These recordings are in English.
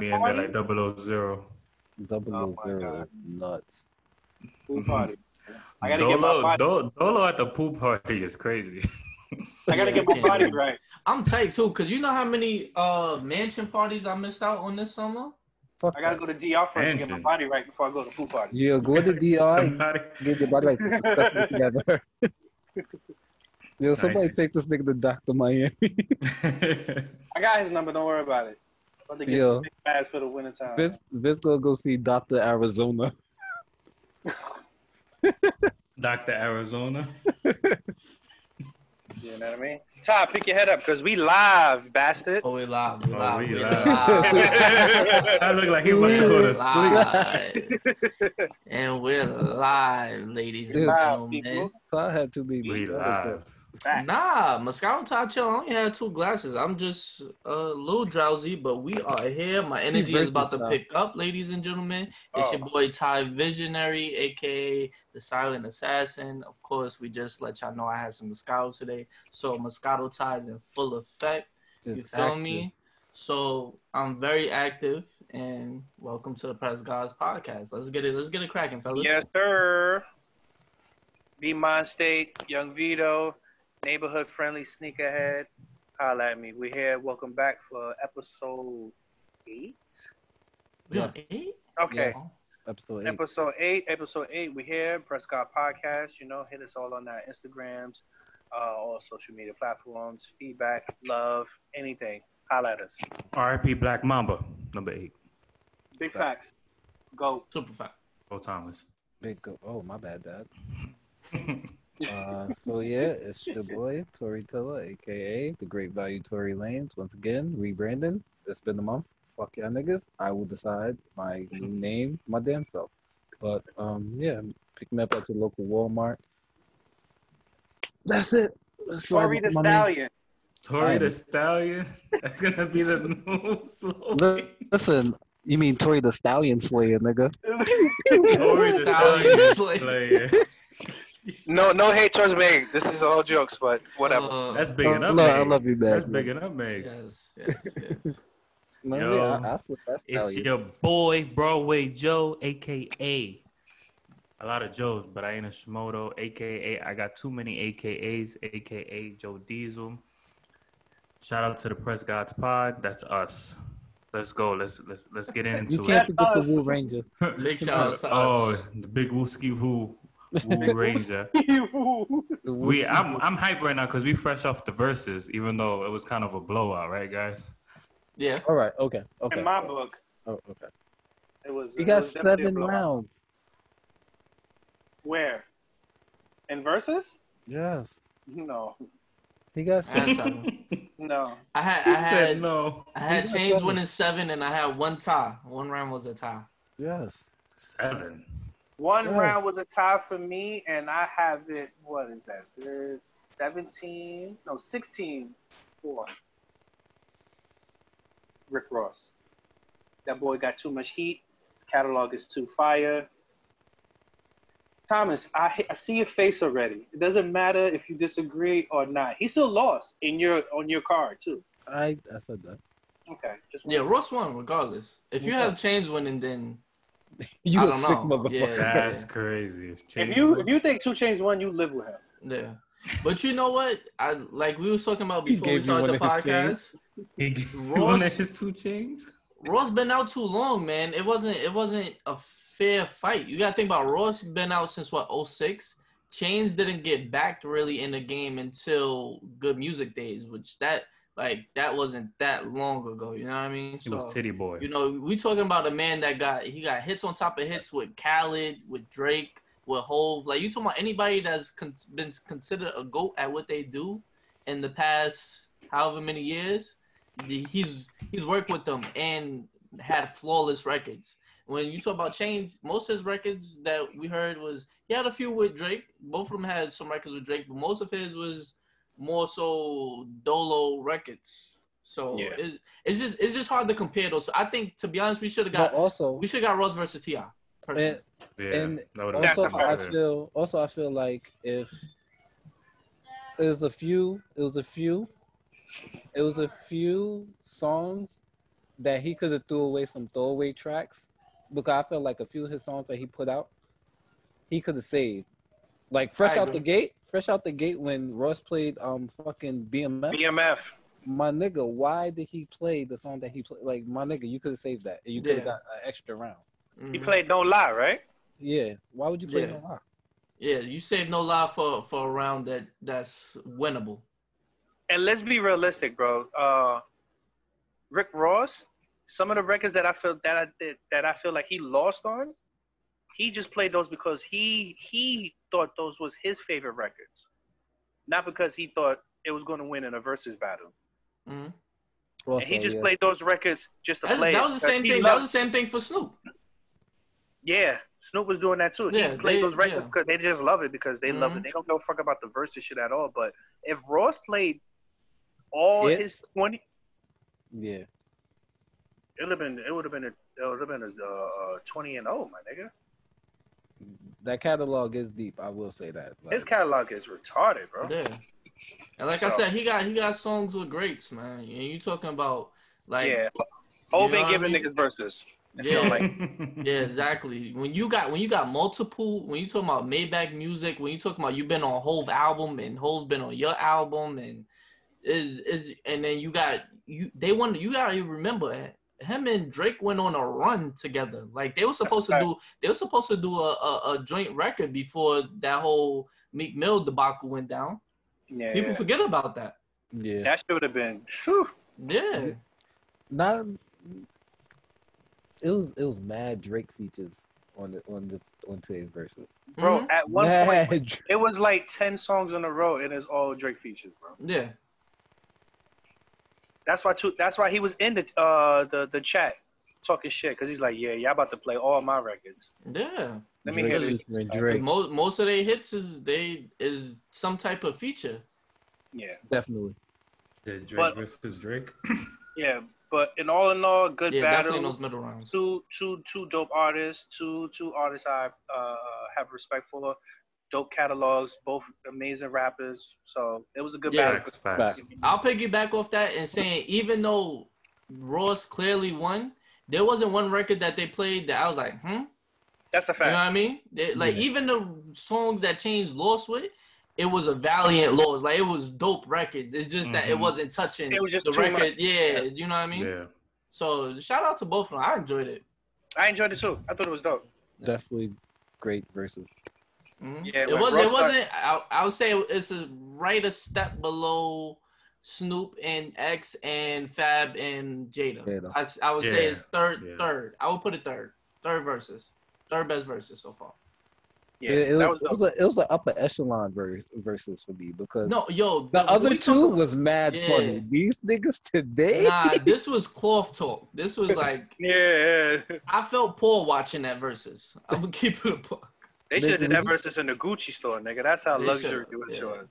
me and they're like double o zero. Double Oh zero God. nuts. Pool party. I gotta get my body. Dolo, Dolo at the pool party is crazy. I gotta Yeah, get my body right. I'm tight too, cause you know how many uh mansion parties I missed out on this summer. Fuck I gotta go to DR first and get my body right before I go to pool party. Yeah, go to DR and get your body like stuff together. Yo, somebody Nice. take this nigga to Dr. Miami. I got his number. Don't worry about it. About to get Yeah. some big bags for the winter time. Vince, Vince gonna go see Dr. Arizona. Dr. Arizona. You know what I mean? Ty, pick your head up because we live, bastard. Oh, we live, we Oh, live, we we live. live. I look like he about to go to sleep. live. and we're live, ladies and gentlemen. people. I had to be We live. Back. Nah, Moscato Top Chill. I only had two glasses. I'm just a little drowsy, but we are here. My energy is about to pick up, ladies and gentlemen. It's your Oh. boy Ty Visionary, aka the Silent Assassin. Of course, we just let y'all know I had some Moscato today. So Moscato Ty is in full effect. You It's feel active. me? So I'm very active and welcome to the Press Gawdz podcast. Let's get it. Let's get it cracking, fellas. Yes, sir. V Mind State, Young Vito, neighborhood friendly sneakerhead. Holla at me. We're here. Welcome back for episode eight. We on eight? Okay. Oh, Episode eight. Episode eight, episode eight, we're here, Press Gawdz Podcast. You know, hit us all on our Instagrams, uh, all social media platforms, feedback, love, anything. Holla at us. R.I.P. Black Mamba, number eight. Big facts. Go. Super fat. Bo Thomas. Big go. Oh, my bad, Dad. Uh, so yeah, it's your boy Tory Tiller, aka the Great Value Tory Lanez. Once again, rebranding. It's been a month. Fuck y'all niggas. I will decide my new name, my damn self. But um, yeah, pick me up at your local Walmart. That's it. That's all Tory the my. Stallion. Tory the Um, Stallion. That's gonna be the new slogan. Listen, you mean Tory the Stallion Slayer, nigga? Tory the Stallion Stallion Slayer. Slayer. No, no hate towards Meg. This is all jokes, but whatever. Uh, That's big I enough. love, I love you, man. That's big enough, Meg. yes, yes, yes. Man, Yo, yeah, I, I slip It's stallion. your boy Broadway Joe, aka a lot of Joes, but I ain't a Shimoto, aka I got too many AKAs, aka Joe Diesel. Shout out to the Press Gawdz Pod. That's us. Let's go. Let's let's let's get into You into can't it. forget the us. Woo Ranger. Big shout out to us. oh, the big wooski woo woo ranger. We I'm I'm hyped right now because we fresh off the verses, even though it was kind of a blowout, right, guys? Yeah. All right. Okay. Okay. In my book, Oh, okay. it was. You got was seven rounds. Where? In verses? Yes. No, He got I seven. seven. no. I had, He I said had, no. I had You got Chainz seven. winning seven, and I had one tie. One round was a tie. Yes. Seven. One Yeah. round was a tie for me, and I have it. What is that? There's 17, no, 16 for Rick Ross. That boy got too much heat. His catalog is too fire. Thomas, I, I see your face already. It doesn't matter if you disagree or not. He still lost in your on your card too. I I said that. Okay, just Yeah, Ross won regardless. If you have Chainz winning, then You I a don't sick know. motherfucker. Yeah. That's crazy. If you if you think Two Chainz one, you live with him. yeah. But you know what? I like we was talking about before we gave started the one of his podcast. he gave Ross- one of his two chains. Ross been out too long, man. It wasn't it wasn't a fair fight. You gotta think about Ross been out since what 06? Chainz didn't get backed really in the game until Good Music Days, which that like that wasn't that long ago. You know what I mean? He was Tity Boi. You know, we talking about a man that got he got hits on top of hits with Khaled, with Drake, with Hov. Like you talking about anybody that's con- been considered a goat at what they do in the past however many years. He's he's worked with them and had flawless records. When you talk about Chainz, most of his records that we heard was he had a few with Drake. Both of them had some records with Drake, but most of his was more so Dolo records. So Yeah. it's, it's just it's just hard to compare those. So I think to be honest, we should have But got also, we should have got Ross versus Ti. and yeah, and that would've That's also been a I better. feel also I feel like if it was a few, it was a few, it was a few songs that he could have threw away some throwaway tracks because I feel like a few of his songs that he put out, he could have saved. Like fresh out the gate, fresh out the gate when Ross played um fucking BMF. BMF. my nigga, why did he play the song that he played? Like my nigga, you could have saved that. You could have Yeah. got an extra round. He Mhm. played Don't Lie, right? Yeah. Why would you play Yeah. no lie? Yeah, you saved no lie for for a round that that's winnable. And let's be realistic, bro. Uh, Rick Ross, some of the records that I feel that I did that I feel like he lost on, he just played those because he he thought those was his favorite records, not because he thought it was going to win in a versus battle. Mhm. and he Also, just yeah. played those records just to That's- play. that was the same he thing. That was the same thing for Snoop. Yeah, Snoop was doing that too. Yeah, he played they- those records yeah. because they just love it because they love Mhm. it. They don't give a fuck about the verses shit at all. But if Ross played all Hits? his twenty, Yeah. it would have been it would have been a, it would have been a uh, twenty and oh my nigga. That catalog is deep. I will say that. Like, His catalog is retarded, bro. Yeah. And like I said, he got he got songs with greats, man. And you talking about like yeah, Hov know ain't what I giving mean? niggas verses. Yeah. You know, like Yeah, exactly. When you got when you got multiple, when you talking about Maybach music, when you talking about you've been on Hov album and Hov's been on your album and is is and then you got you they want you gotta remember him and Drake went on a run together. Like they were supposed to fact. do they were supposed to do a, a, a joint record before that whole Meek Mill debacle went down. yeah, People forget about that. yeah. that shit would have been. Whew. Yeah. Not. It was it was mad Drake features on the on the on today's verses. bro. Mhm. At one mad point, Drake. it was like ten songs in a row, and it's all Drake features, bro. Yeah. That's why. Too, that's why he was in the uh the the chat talking shit because he's like, yeah, y'all about to play all my records. Yeah. Let me Drake hear is this. Drake. Most most of their hits is they is some type of feature. Yeah, Definitely. Drake But- versus Drake. yeah. But in all in all, good Yeah, definitely in those middle rounds. Two two two dope artists. Two two artists I uh have respect for. Dope catalogs. Both amazing rappers. So it was a good Yeah. battle. Facts, facts. I'll piggyback off that and saying even though Ross clearly won, there wasn't one record that they played that I was like, hmm. That's a fact. You know what. I mean? They, like Yeah. even the songs that Chainz lost with, it was a valiant loss. Like it was dope records. It's just that it Mhm. wasn't touching It was just the too record. much. Yeah, you know what I mean? Yeah. So shout out to both of them. I enjoyed it. I enjoyed it too. I thought it was dope. Definitely great verses. Mhm. Yeah, it was. Ross It wasn't. I, I would say it's a right a step below Snoop and X and Fab and Jada. Jada. I, I would say it's third. yeah. Third. I would put it third. Third verses. Third best verses so far. Yeah, it, it was, was it was dope. a it was an upper echelon ver- versus for me because No, yo. the we other two about- was mad Yeah. funny. These niggas today. Nah, this was cloth talk. This was like Yeah, yeah. I felt poor watching that verses. I'm gonna keep it a buck. They should have did that Nigga, versus in the Gucci store, nigga. That's how They luxury should've, it yeah. was.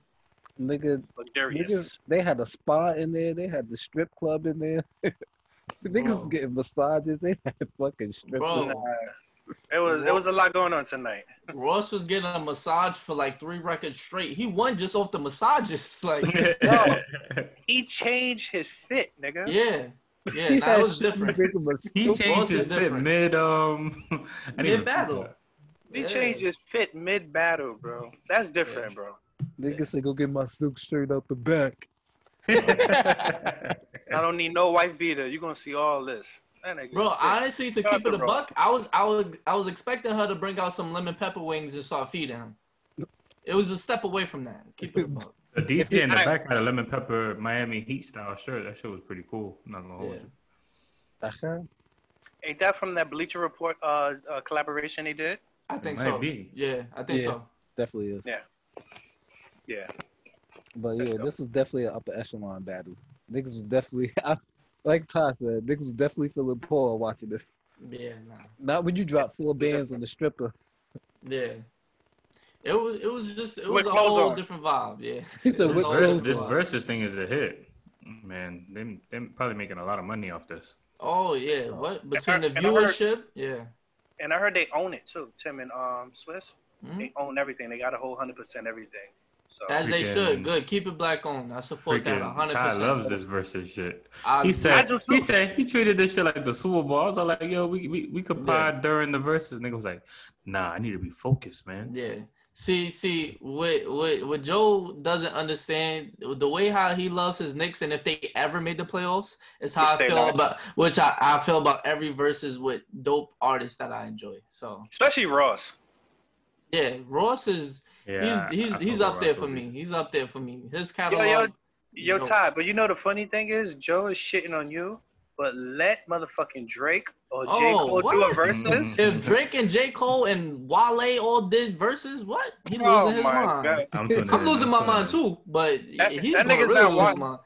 nigga, Luxurious. niggas, they had a spa in there. They had the strip club in there. the niggas was getting massages. They had fucking strip Bro. club. It was it was a lot going on tonight. Ross was getting a massage for like three records straight. He won just off the massages. Like, Bro. He changed his fit, nigga. yeah, yeah, that had was different. he changed Ross his fit mid um I didn't Mid-battle. think He Yeah. changed his fit mid battle, bro. That's different, bro. Nigga said, "Go get my silk straight out the back." I don't need no wife beater. You're gonna see all this. Bro, sick. honestly, to Shout keep it a buck, I was, I was, I was expecting her to bring out some lemon pepper wings and start feeding him. It was a step away from that. Keep it a buck. the DJ in the back had a lemon pepper Miami Heat style shirt. That shit was pretty cool. I'm not gonna hold Yeah. you. Aha. Ain't that from that Bleacher Report uh, uh collaboration he did? I think might so. be. Yeah, I think Yeah. so. Definitely is. Yeah. Yeah. But Let's yeah, go. this was definitely an upper echelon battle. Niggas was definitely, I, like Ty said, niggas was definitely feeling poor watching this. Yeah, nah. Not when you drop four bands on the stripper. Yeah. It was, it was just, it With was a whole on. different vibe. Yeah. He said It was a Verse, this vibe. versus thing is a hit. Man, they they probably making a lot of money off this. Oh yeah, oh. what between the And I- and I heard- viewership? Yeah. And I heard they own it too. Tim and um Swizz. Mhm. They own everything. They got a whole hundred percent everything. So As they Freaking- should. Good. Keep it black on. I support that Freaking 100. Ty loves this versus shit. I, He said he said he treated this shit like the Super Bowl. I was like, yo, we we, we could Yeah. during the verses. Nigga was like, nah, I need to be focused, man. Yeah. See, see, what what what Joe doesn't understand the way how he loves his Knicks, and if they ever made the playoffs, is how I feel nice. about which I, I feel about every verses with dope artists that I enjoy. So especially Ross. yeah, Ross is Yeah, he's he's I- I he's up with there for B. me. He's up there for me. His Yo, catalog. yo, yo, dope. Ty. But you know the funny thing is, Joe is shitting on you, but let motherfucking Drake or J Oh, Cole do a what? versus. If Drake and J Cole and Wale all did verses, what? He losing Oh his my mind. god, I'm, tuning I'm losing my mind too, but That- he's that nigga's really not lose wa- his mind.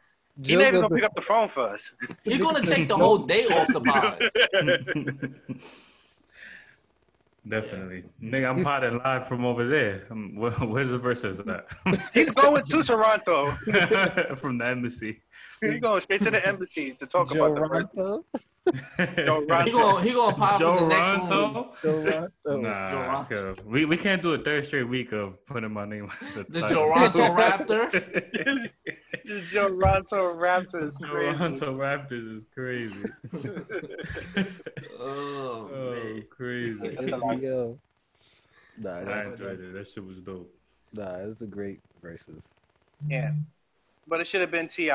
he not even gonna pick up the phone for us. He's gonna take the whole day off the pod. Definitely, nigga. I'm potting live from over there. Um, where, where's the verses at? He's going to Toronto. from the embassy. He's going straight to the embassy to talk about the versus. Toronto. Joe He Ronto. gonna he gonna pop Joe from the next room. Ronto. Nah, Toronto. cuz we we can't do a third straight week of putting my name as the, The title. Toronto Raptor. The Joe Ronto Raptor is crazy. Toronto Raptors is crazy. Oh, oh, man. crazy. That's. Yo. Nah, I that's, enjoyed it. That shit was dope. nah, it's a great versus. Yeah, but it should have been Ti.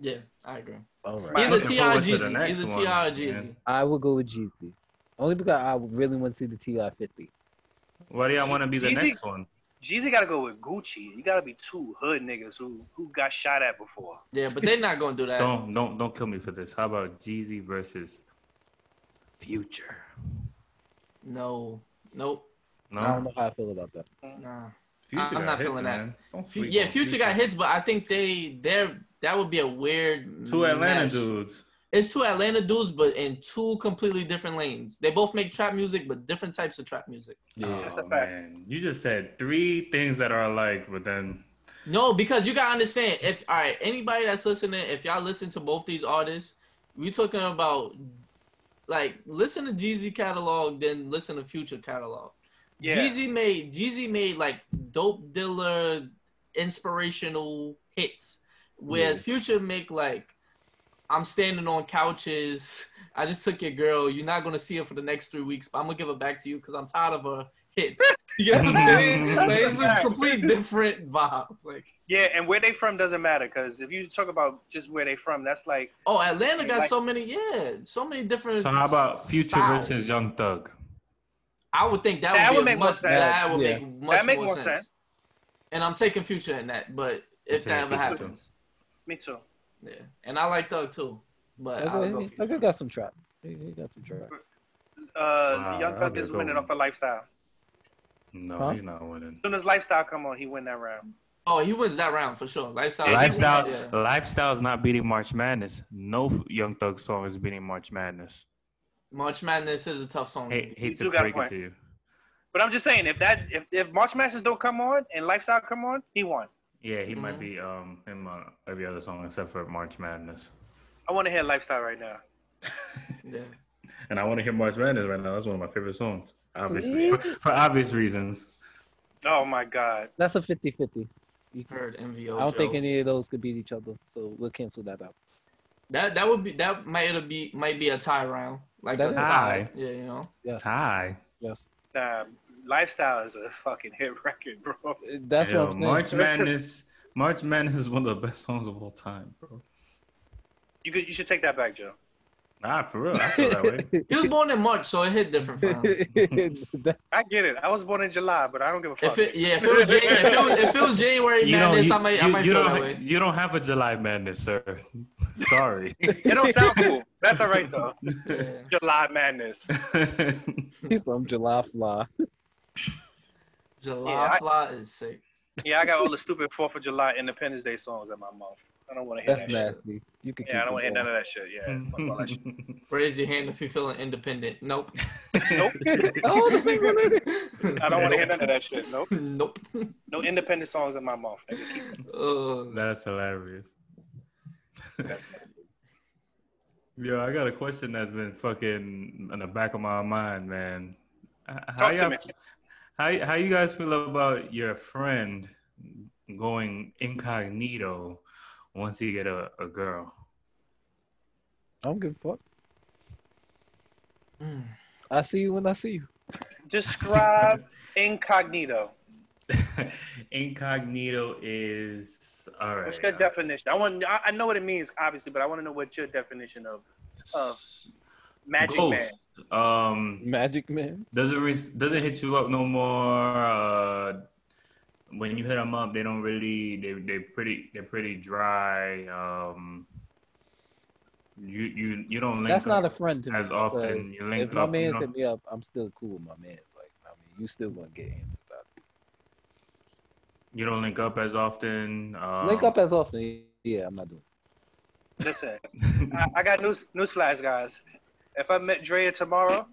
Yeah, I agree. All Right. right. Either looking T.I. or forward to Jeezy. Either T.I. or Jeezy. I would go with Jeezy. Only because I really want to see the T.I. 50. Why do y'all want to be the Jeezy- next one? Jeezy got to go with Gucci. You got to be two hood niggas who who got shot at before. Yeah, but they're not gonna do that. Don't don't don't kill me for this. How about Jeezy versus Future? No, nope, No, I don't know how I feel about that. nah. Future I'm not hits, feeling that. man. Don't Fu- sleep yeah, on Future got hits, but I think they they're that would be a weird Two Atlanta mesh. dudes. It's two Atlanta dudes, but in two completely different lanes. They both make trap music, but different types of trap music. Yeah. That's a Oh, fact. man, you just said three things that are alike, but then No, because you gotta understand. If all right, anybody that's listening, if y'all listen to both these artists, we talking about like listen to Jeezy catalog, then listen to Future catalog. Yeah. Jeezy made Jeezy made like dope dealer inspirational hits, whereas Yeah. Future make like I'm standing on couches. I just took your girl. You're not gonna see her for the next three weeks, but I'm gonna give her back to you because I'm tired of her hits. You know what I'm saying? Like, it's a complete different vibe. Like, Yeah, and where they from doesn't matter because if you talk about just where they from, that's like oh, Atlanta got Like- so many, yeah, so many different. so how about Future styles. versus Young Thug? I would think that, That would, would make much, sense. that would Yeah. make much That make more, more sense. sense. And I'm taking Future in that, but if that ever Future, too. happens, me too. yeah. And I like Thug too, but I'll go Okay, Future. okay, got some trap. He he got some trap. Uh, Wow, Young Thug is winning one. off the lifestyle. No, Huh? he's not winning. As soon as lifestyle come on, he win that round. Oh, he wins that round for sure. Lifestyle, Lifestyle, yeah. lifestyle's not beating March Madness. No Young Thug song is beating March Madness. March Madness is a tough song. Hate, hate do to break it to you. But I'm just saying, if that if, if March Madness don't come on and lifestyle come on, he won. Yeah, he might Mhm. be um in uh, every other song except for March Madness. I want to hear lifestyle right now. yeah. And I want to hear March Madness right now. That's one of my favorite songs, obviously, for, for obvious reasons. Oh my God. That's a 50 50. You Heard MVO. I don't think any of those could beat each other, so we'll cancel that out. that that would be that might be might be a tie round, like That a is- tie. Yeah, you know. Yes. Tie. Yes. Nah, lifestyle is a fucking hit record, bro. That's Yo, what I'm saying. March Madness. March Madness is one of the best songs of all time, bro. You could you should take that back, Joe. Nah, for real. I feel that way. He was born in March, so it hit different for him. I get it. I was born in July, but I don't give a fuck. If it yeah, if it was Jan- if it was, if it was January You, know, Madness, you, I might I you- might you feel that don't, way. you don't have a July Madness, sir. Sorry. it don't sound cool. That's all right though. Yeah. July madness. He's some July fly. July Yeah, I- is sick. Yeah, I got all the stupid Fourth of July Independence Day songs in my mouth. I don't want to hear That's that shit. nasty. You can Yeah, I don't want to hear none of that shit. Yeah, that shit. Raise your hand if you're feeling independent. Nope. Nope. oh, the same one. I don't want to hear none of that shit. Nope. nope. No independent songs in my mouth. Nigga. That's hilarious. that's Yo, I got a question that's been fucking in the back of my mind, man. How Talk to y'all- me. How how you guys feel about your friend going incognito once he get a, a girl? I don't give a fuck. Mm. I see you when I see you. Describe incognito. incognito is all right. What's your definition? I want. I I know what it means, obviously, but I want to know what your definition of of Magic Man. Um, Magic Man. doesn't re- doesn't hit you up no more. Uh, when you hit them up, they don't really. They they pretty they're pretty dry. Um, you you you don't link That's not a friend to me. as often. You link If my up. you man know- hit me up, I'm still cool with my man's. Like, I mean, you still gonna get hands about it. You don't link up as often. Um, Link up as often. Yeah, I'm not doing. Listen, I, I got news newsflash, guys. If I met Drea tomorrow,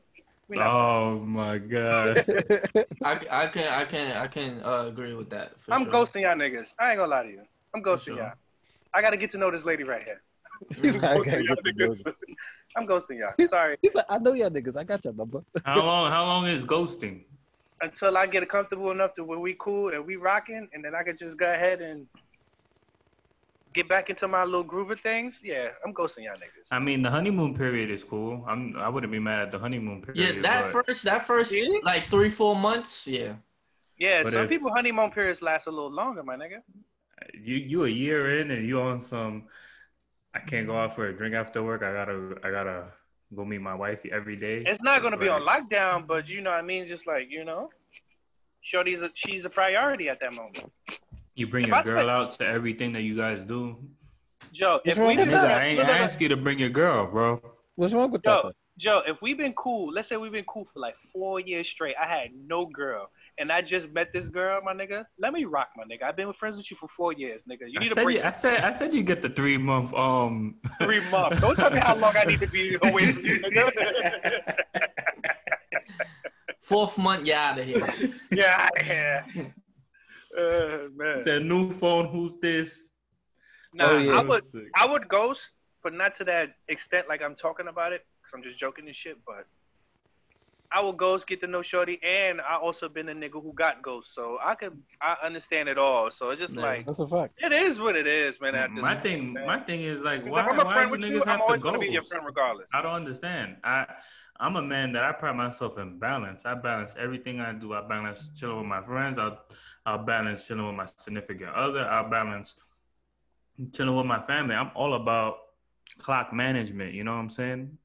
oh my god. I, I can I can I can uh, agree with that. For I'm sure. ghosting y'all niggas. I ain't gonna lie to you. I'm ghosting sure. y'all. I gotta get to know this lady right here. He's I gotta Ghosting y'all get to know niggas. I'm ghosting y'all. Sorry. He's like, I know y'all niggas. I got your number. how long? How long is ghosting? Until I get comfortable enough to where we cool and we rocking, and then I can just go ahead and get back into my little groove of things. Yeah, I'm ghosting y'all niggas. I mean, the honeymoon period is cool. I'm. I wouldn't be mad at the honeymoon period. Yeah, that but first that first Really? like three four months. Yeah. yeah, But some if- people honeymoon periods last a little longer, my nigga. you you a year in and you on some. I can't go out for a drink after work. I gotta. I gotta go meet my wife every day. It's not gonna be on lockdown, but you know what I mean. Just like you know, Shorty's a, she's a priority at that moment. You bring If your I girl spend- out to everything that you guys do. Joe, if we with been Nigga. I ain't look, look, look, ask you to bring your girl, bro. What's wrong with Yo, that? though? Joe, if we've been cool, let's say we've been cool for like four years straight. I had no girl, and I just met this girl, my nigga. Let me rock, my nigga. I've been with friends with you for four years, nigga. You I need a said, break. you, I said. I said you get the three month. Um. Three months. Don't tell me how long I need to be away from you, nigga. Fourth month, you out of here. yeah, yeah. Uh, man. said new phone. Who's this? Nah, Oh, yeah. I would, I would ghost, but not to that extent. Like I'm talking about it, because I'm just joking and shit. But I will ghost, get to know Shorty, and I also been a nigga who got ghost, so I could, I understand it all. So it's just Yeah. like That's a fact. it is what it is, man. At this My point, thing. man. My thing is like, why? if I'm a why do with niggas you, I'm have to always gonna be your ghost? friend regardless. I don't understand. I I'm a man that I pride myself in balance. I balance everything I do. I balance chilling with my friends. I'll I'll balance chilling with my significant other. I'll balance chilling with my family. I'm all about clock management. You know what I'm saying?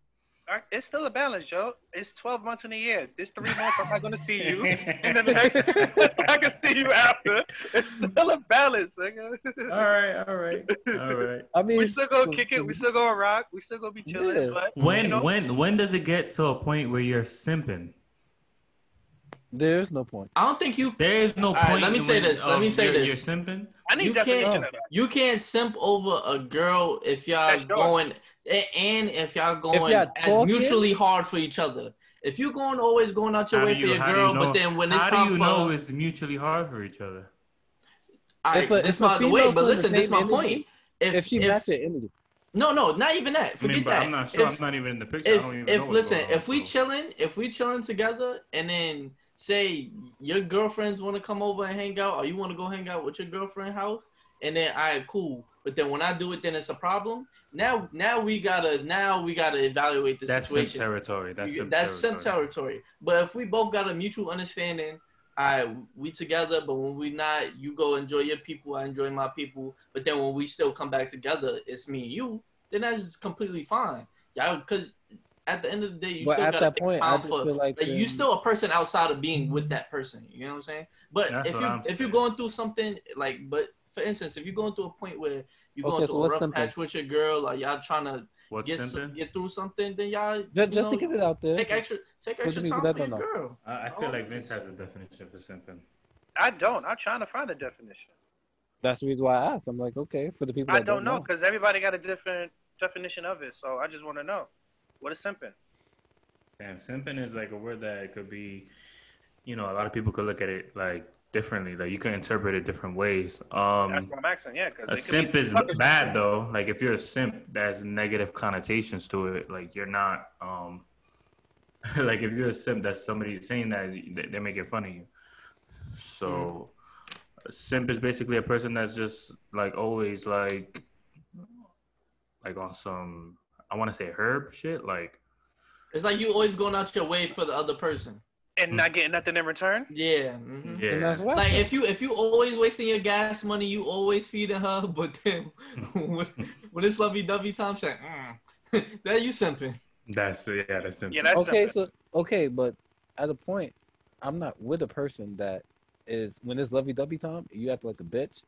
All right, It's still a balance, Joe. It's 12 months in a year. This three months, I'm not gonna see you. And then the next, I can see you after. It's still a balance, nigga. all right, all right, all right. I mean, we still gonna kick it. We still gonna rock. We still gonna be chilling. Yeah. But When you know, when when does it get to a point where you're simping? There's no point. I don't think you There is no All right, point. let me say this, let um, me say you're, this. You're simping. I need you definition can't- of that. you can't simp over a girl if y'all going and if y'all going y'all as talking- mutually hard for each other. If you going always going out your How way do for your how do you girl, know- but then when it's How time do you for know it's mutually hard for each other? all right, If a- this if a my female wait, but listen, this is my same point. If If she match your energy, no, no, not even that. I mean, Forget but that. I'm not sure. If- I'm not even in the picture. I if don't even if know listen, if we so. chilling, if we chilling together, and then say your girlfriends want to come over and hang out, or you want to go hang out with your girlfriend house, and then I right, cool. But then when I do it, then it's a problem. Now, now we gotta now we gotta evaluate the That's situation. territory. That's simp that's territory. territory. But if we both got a mutual understanding, I we together, but when we not, you go enjoy your people, I enjoy my people. But then when we still come back together, it's me and you. Then that's completely fine. Y'all, because at the end of the day, you but still at got that point, I time just for. feel like Like you um, still a person outside of being with that person. You know what I'm saying? But if you I'm if you're going through something like, but for instance, if you're going through a point where you're Okay, going so through a rough simping? patch with your girl, or y'all trying to What's get simping? get through something, then y'all just, you just to get it out there. Take extra, take For extra time that for your know. girl. I, I feel Oh. like Vince has a definition for simping. I don't. I'm trying to find a definition. That's the reason why I asked. I'm like, okay, for the people I that don't know because everybody got a different definition of it. So I just want to know what is simping. Damn, simping is like a word that could be, you know, a lot of people could look at it like differently. Like you can interpret it different ways. Um, That's what I'm asking. Yeah, because a simp is bad though. Like if you're a simp, that's negative connotations to it. Like you're not, um, like if you're a simp, that's somebody saying that they- they're making fun of you. So A simp is basically a person that's just like always like like on some I want to say herb shit like It's like you always going out your way for the other person. and not getting nothing in return. Yeah. mhm. Yeah that's. Like if you if you always wasting your gas money, you always feeding her, but then when, when it's lovey dovey time, she's like, mm, that you simping. that's yeah that's simp. Yeah, that's okay, simple. so okay, but at a point, I'm not with a person that is when it's lovey dovey time, you act like a bitch.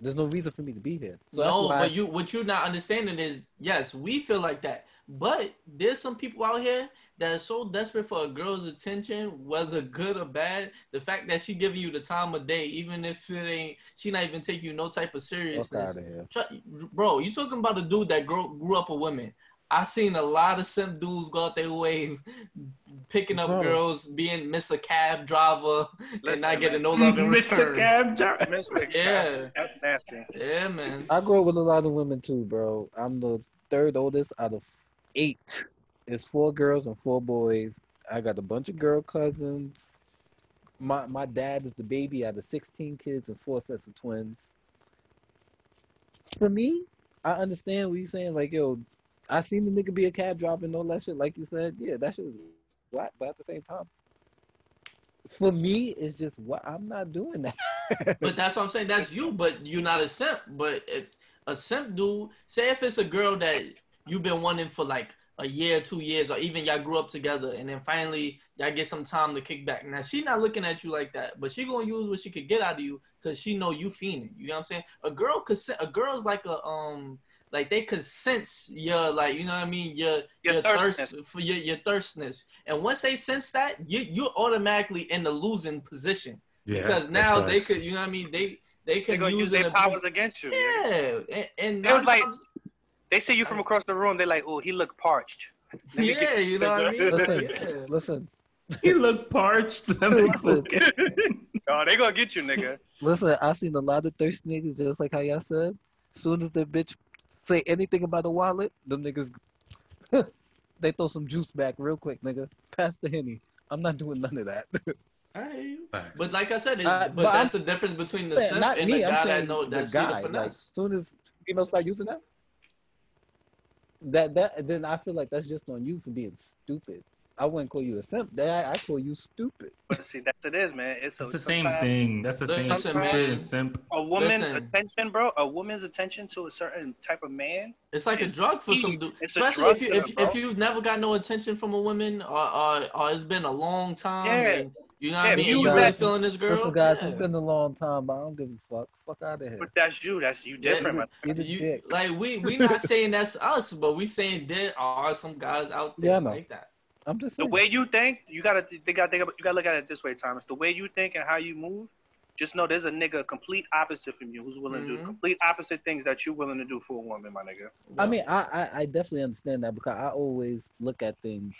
There's no reason for me to be here. So no, but you what you're not understanding is yes, we feel like that, but there's some people out here that are so desperate for a girl's attention, whether good or bad. The fact that she giving you the time of day, even if it ain't, she not even taking you no type of seriousness. out of here. Bro, you talking about a dude that grew, grew up with women. I seen a lot of simp dudes go out their way, picking up Bro. girls, being Mr. Cab driver, and not getting man. no love in return. Mr. return. Cab driver. Mr. Yeah. That's nasty. Yeah, man. I grew up with a lot of women too, bro. I'm the third oldest out of eight. It's four girls and four boys. I got a bunch of girl cousins. My my dad is the baby out of 16 kids and four sets of twins. For me, I understand what you're saying. Like, yo, I seen the nigga be a cab driver and all that shit. Like you said, yeah, that shit was whack. But at the same time, for me, it's just what I'm not doing that. But that's what I'm saying. That's you, but you're not a simp. But if a simp dude, say if it's a girl that you've been wanting for like a year, two years, or even y'all grew up together, and then finally y'all get some time to kick back. Now she not looking at you like that, but she gonna use what she could get out of you because she know you fiending. You know what I'm saying? A girl could, a girl's like a um. Like they could sense your like you know what I mean your Your your, thirst for your your thirstness, and once they sense that, you you're automatically in the losing position Yeah, because that's now they could, you know what I mean? They they could gonna use use it. their abuse- powers against you. Yeah, and, and It was like- They see you from across the room. They're like, "Oh, he looked parched." Let yeah, get- you know what I mean? Listen, Yeah. listen, he looked parched. Let me look oh, they gonna get you, nigga. Listen, I seen a lot of thirsty niggas just like how y'all said. Soon as the bitch say anything about a wallet, them niggas they throw some juice back real quick, nigga. Pass the henny. I'm not doing none of that. Alright. Facts. But like I said, it's, Uh, but, but that's the difference between the simp not and me. the I'm guy that know the that see guy. the Like, finesse. soon as females start using that, that that then I feel like that's just on you for being stupid. I wouldn't call you a simp. That I, I call you stupid. But see, that's what it is, man. It's, It's the same thing. That's the same Listen, man. simp. A woman's Listen. attention, bro. A woman's attention to a certain type of man. It's like a drug for some dude, It's a especially drug if you if, if you've never got no attention from a woman or or, or it's been a long time. Yeah. And, you know what Yeah, I mean? you And you really that- feeling this girl? Listen, guys, Yeah. it's been a long time, but I don't give a fuck. Fuck out of here. But that's you. That's you different, man. Eat a You, like we we not saying that's us, but we saying there are some guys out there Yeah, I know. like that. I'm just The way you think, you gotta they think about, you gotta look at it this way, Thomas. The way you think and how you move, just know there's a nigga complete opposite from you who's willing to Mhm. do complete opposite things that you're willing to do for a woman, my nigga. I mean, I, I I definitely understand that because I always look at things.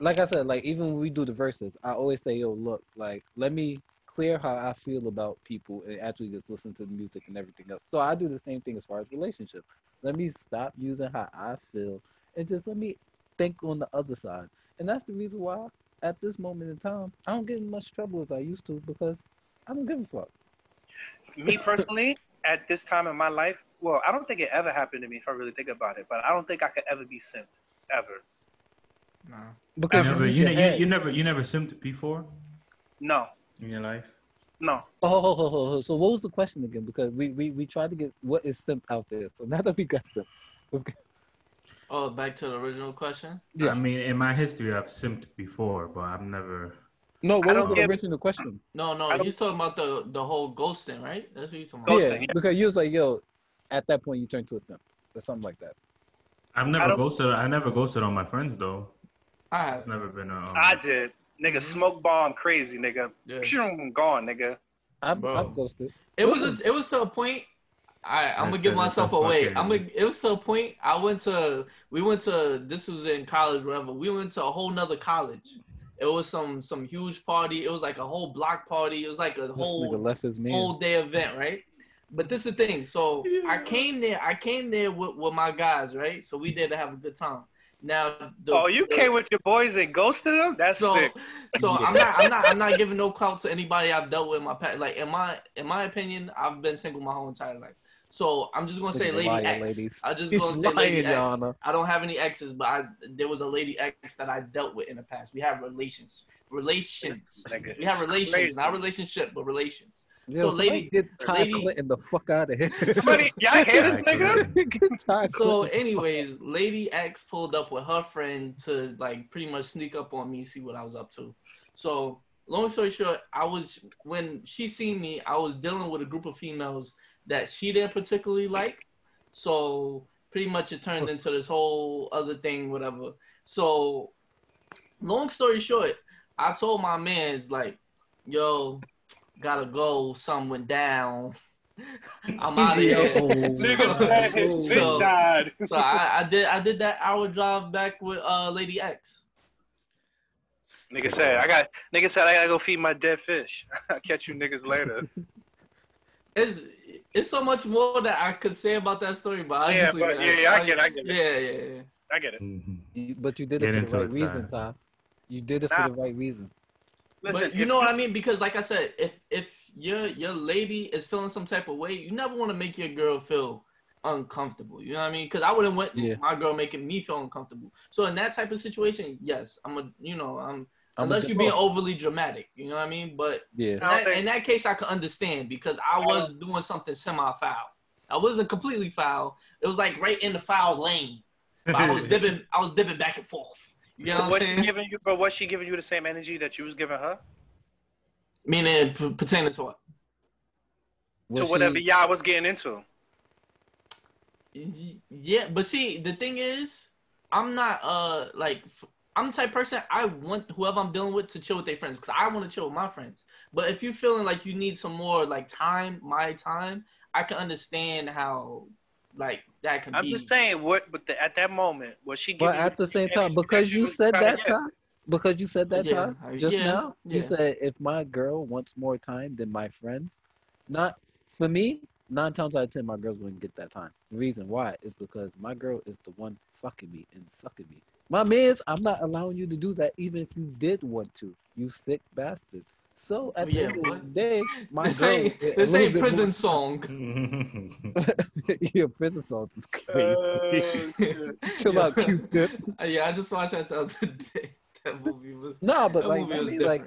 Like I said, like even when we do the verses, I always say, "Yo, look, like let me clear how I feel about people and actually just listen to the music and everything else." So I do the same thing as far as relationship. Let me stop using how I feel and just let me think on the other side. And that's the reason why, at this moment in time, I don't get in much trouble as I used to because I don't give a fuck. Me personally, at this time in my life, well, I don't think it ever happened to me if I really think about it, but I don't think I could ever be simped. Ever. Nah. You Because never, you, your you, head. you never, you never simped before No. in your life. No. Oh, so what was the question again? Because we, we, we tried to get what is simp out there. So now that we got simp, let's get- Oh, back to the original question. Yeah. I mean, in my history, I've simped before, but I've never. no, I what don't was the give- original question? No, no, I don't- he's talking about the the whole ghosting, right? That's what you're talking about. Ghosting, yeah, yeah. because you was like, yo, at that point you turned to a simp or something like that. I've never don't- ghosted. I never ghosted on my friends though. I It's never been a. Um, I did. Nigga, Mhm. smoke bomb crazy, nigga. Yeah. Shoom, gone, nigga. I've, I've ghosted. It was a, it was to a point. I I'm gonna give a- that's a myself away. I'm gonna. It was to a point. I went to. We went to. This was in college, whatever. We went to a whole nother college. It was some some huge party. It was like a whole block party. It was like a This whole left his man. whole day event, right? But this is the thing. So I came there. I came there with, with my guys, right? So we there to have a good time. Now, the, Oh, you the- came with your boys and ghosted them? That's so, sick. so I'm not, I'm not, I'm not giving no clout to anybody I've dealt with in my past. Like in my, in my opinion, I've been single my whole entire life. So I'm just gonna say Lady liar, X. ladies. I'm just He's gonna say Lady lying, Your X. Honor. I don't have any exes, but I there was a Lady X that I dealt with in the past. We have relations, relations. We have relations, crazy. not relationship, but relations. Yo, So, lady- get Ty lady- Clinton the fuck out of here. Somebody, y'all hear this nigga? Clinton. get Ty So, anyways, Lady X pulled up with her friend to like pretty much sneak up on me, see what I was up to. So, long story short, I was when she seen me, I was dealing with a group of females that she didn't particularly like. So, pretty much it turned into this whole other thing, whatever. So, long story short, I told my man's like, "Yo, gotta go. Something went down. I'm out of here." Niggas mad his So- died. so I, I did I did that hour drive back with uh Lady X. Nigga said, I got. Nigga said I gotta go feed my dead fish. I'll catch you niggas later. It's it's so much more that I could say about that story, but I Yeah, just but it at- yeah, yeah, I get it, I get it. Yeah, yeah, yeah. I get it. Mhm. You- But you did Get it into for the right reason, Ty. Ty. You did it Nah. for the right reason. Listen, but you if know what I mean? Because like I said, if if your your lady is feeling some type of way, you never want to make your girl feel uncomfortable. You know what I mean? Because I wouldn't want Yeah. my girl making me feel uncomfortable. So in that type of situation, yes, I'm a you know I'm I'm unless you're being overly dramatic. You know what I mean? But Yeah. In that, think- in that case, I could understand because I was doing something semi-foul. I wasn't completely foul. It was like right in the foul lane. But I was dipping. I was dipping back and forth. You know what I'm was she saying? giving you, but was she giving you the same energy that you was giving her? Meaning p- pertaining to what? Was to whatever she- y'all was getting into. Yeah, but see, the thing is, I'm not uh like f- I'm the type of person I want whoever I'm dealing with to chill with their friends because I want to chill with my friends. But if you're feeling like you need some more like time, my time, I can understand how like that can be. I'm be. just saying, what? But the, at that moment, was she giving? But at the same time, because you said that to get? time, because you said that Yeah, time uh, just yeah, now, you said if my girl wants more time than my friends, not for me. Nine times out of ten, my girls wouldn't get that time. The reason why is because my girl is the one fucking me and sucking me. My man's, I'm not allowing you to do that, even if you did want to. You sick bastard. So at the Yeah, end of the day, my this girl, ain't this ain't prison more- song. Your prison song is Oh, crazy. shit. Chill out, Q-tip. Uh, yeah, I just watched that the other day. That movie was No, but that like, movie I mean, like,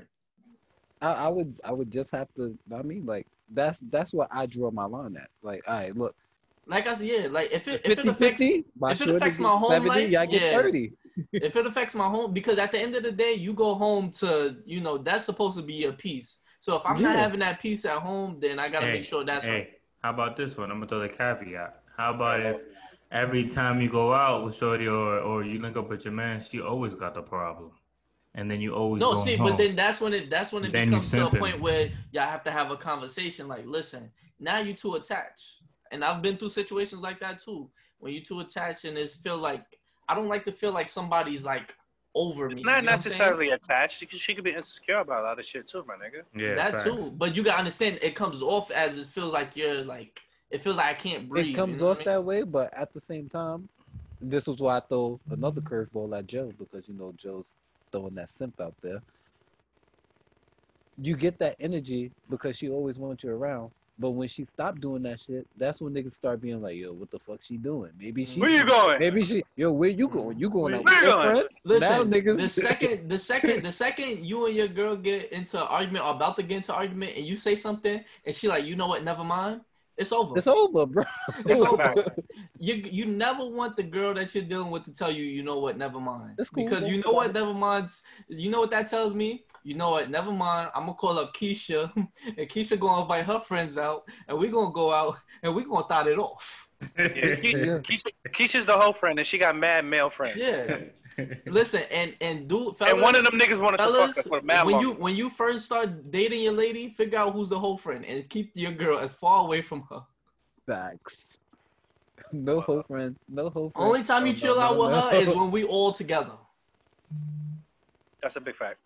I, I would, I would just have to. I mean, like, that's that's what I draw my line at. Like, all right, look, Like I said, yeah, like if it if 50, it affects 50, my if it affects my home 70, life, y'all get yeah. 30. If it affects my home because at the end of the day you go home to you know that's supposed to be your peace so if i'm not having that peace at home then i gotta Hey, make sure that's hey, right how about this one? I'm gonna throw the caveat. How about if every time you go out with Shorty or or you link up with your man, she always got the problem, and then you always no going see home. but then that's when it that's when it Then becomes to a point where y'all have to have a conversation like listen now you too attached and i've been through situations like that too when you too attached and it's feel like i don't like to feel like somebody's like over me Not you know what I'm saying? necessarily attached. Because she could be insecure about a lot of shit too, my nigga. yeah, that facts. too but you gotta understand it comes off as it feels like you're like it feels like i can't breathe It comes you know off I mean? that way, but at the same time, this is why I throw another curveball at Joe because you know Joe's throwing that simp out there. You get that energy because she always wants you around. But when she stopped doing that shit, that's when niggas start being like, "Yo, what the fuck she doing? Maybe she, Where you going? maybe she, yo, where you going? You going out Where with you your going? friend? Listen, Now niggas- the second, the second, the second you and your girl get into an argument or about to get into an argument, and you say something, and she like, you know what, never mind, it's over. It's over, bro. It's over. You you never want the girl that you're dealing with to tell you, you know what, never mind, cool, because you that's know what, never mind. You know what that tells me? You know what, never mind. I'm gonna call up Keisha, and Keisha gonna invite her friends out, and we gonna go out, and we gonna start it off. Yeah, Keisha, Keisha, Keisha's the whole friend, and she got mad male friends. Yeah. Listen, and and do fellas, And one of them niggas wanted to fuck us for mad when long. you when you first start dating your lady, figure out who's the whole friend and keep your girl as far away from her. Facts. No whole friend. No whole friend. Only time you Oh, no, chill no, out with no. her is when we all together. That's a big fact.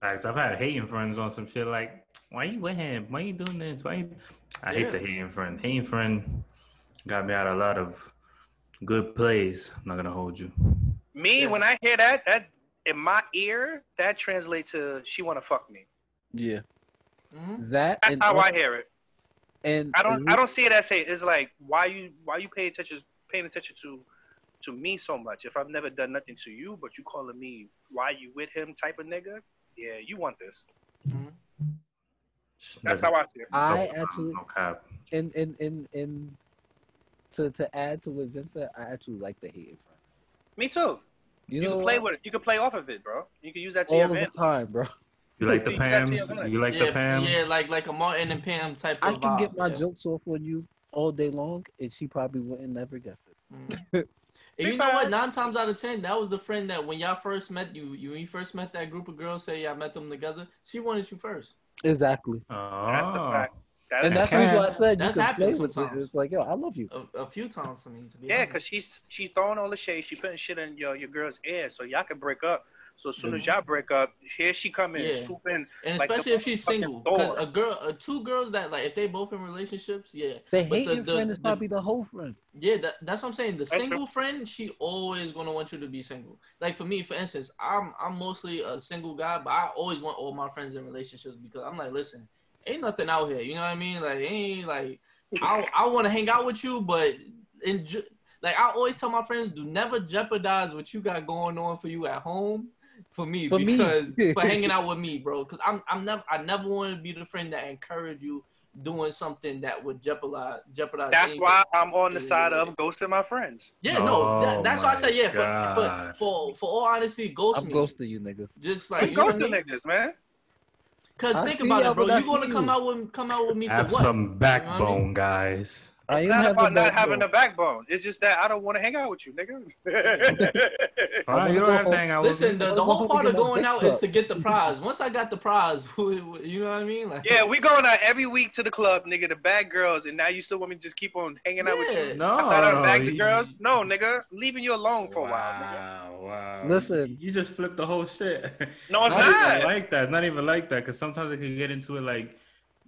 Facts. I've had hating friends on some shit like, why you with him? Why you doing this? Why you? I hate the hating friend. Hating friend got me out of a lot of Good plays. I'm not gonna hold you. Me, Yeah. when I hear that, that in my ear, that translates to she want to fuck me. Yeah, Mhm. that That's and how I hear it. And I don't. I don't see it as say it's like why you why you pay attention paying attention to to me so much if I've never done nothing to you, but you calling me why you with him type of nigga. Yeah, you want this. Mhm. That's how I see it. I No, actually no cap. in in in in to to add to what Vince said, I actually like the hating friend. Me too. You, You, know can play what? with it. You can play off of it, bro. You can use that to all your the advantage. time, bro. You like the You said to your Pams? You like yeah, the Pams? yeah, like like a Martin and Pam type I of can vibe. get my yeah. jokes off on you all day long, and she probably wouldn't never guess it. Mhm. And you know what? Nine times out of ten, that was the friend that when y'all first met, you you when you first met that group of girls, say y'all met them together, she wanted you first. Exactly, That's the Oh. fact. That and that's the the reason why I said you That's can play happened with it. It's like, yo, I love you. A, a few times for me, to be Yeah, honest. because she's she's throwing all the shade. She putting shit in your your girl's ear, so y'all can break up. So as soon as y'all break up, here she come in, Yeah. swoop in. And like especially if she's single, because a girl, uh, two girls that like if they both in relationships, yeah, The But the- hating the- friend is the- probably the whole friend. yeah, that, that's what I'm saying. The That's single friend, she always gonna want you to be single. Like for me, for instance, I'm I'm mostly a single guy, but I always want all my friends in relationships because I'm like, listen, ain't nothing out here. You know what I mean? Like ain't like I I want to hang out with you, but enjoy. Like I always tell my friends, do never jeopardize what you got going on for you at home. For me, For me. because for hanging out with me, bro. Because I'm I'm never I never want to be the friend that encourage you doing something that would jeopardize jeopardize. That's anything. why I'm on the side of ghosting my friends. Yeah, no, Oh that, that's why I my say yeah. For, for for for all honesty, ghost I'm me. ghosting you niggas. Just I'm like you know what I ghosting mean? niggas, man. Cause I think about it, bro. You gonna see come out with come out with me Have for what? some backbone, guys. I It's am not about not that, having though. a backbone. It's just that I don't want to hang out with you, nigga. Fine, you don't have to hang out with Listen, the, the whole part of going out is to get the prize. Once I got the prize, you know what I mean? Like, yeah, we going out every week to the club, nigga. The bad girls, and now you still want me to just keep on hanging out with you? No, I thought I'd no, bag the girls. No, nigga, leaving you alone for a while, nigga. Wow, wow. Listen. you just flipped the whole shit. No, it's not not. like that. It's not even like that. Because sometimes it can get into it like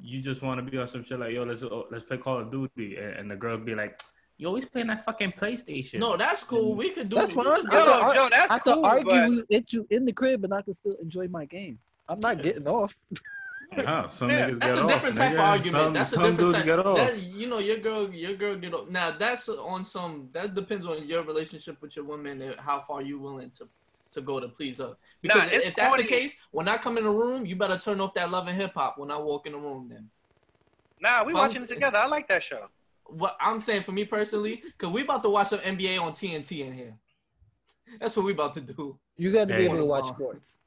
you just want to be on some shit like, yo, let's oh, let's play Call of Duty, and, and the girl be like, you always playing that fucking PlayStation. no, that's cool. We could do. That's we fine. could Yo, could that. ar- Joe, that's I could argue but with it you in the crib, and I can still enjoy my game. I'm not getting off. Huh, some Yeah, niggas That's get a off, different type of argument. Some, that's a some different dudes type. get off. That, you know, your girl, your girl get off. Now that's on some. That depends on your relationship with your woman and how far you willing to to go to please her. Because Nah, if that's the case, when I come in the room, you better turn off that love and hip hop when I walk in the room. Then nah, we Fun- watching it together. I like that show. what I'm saying for me personally, because we about to watch some NBA on TNT in here. That's what we about to do. You got to Hey. be able to watch sports.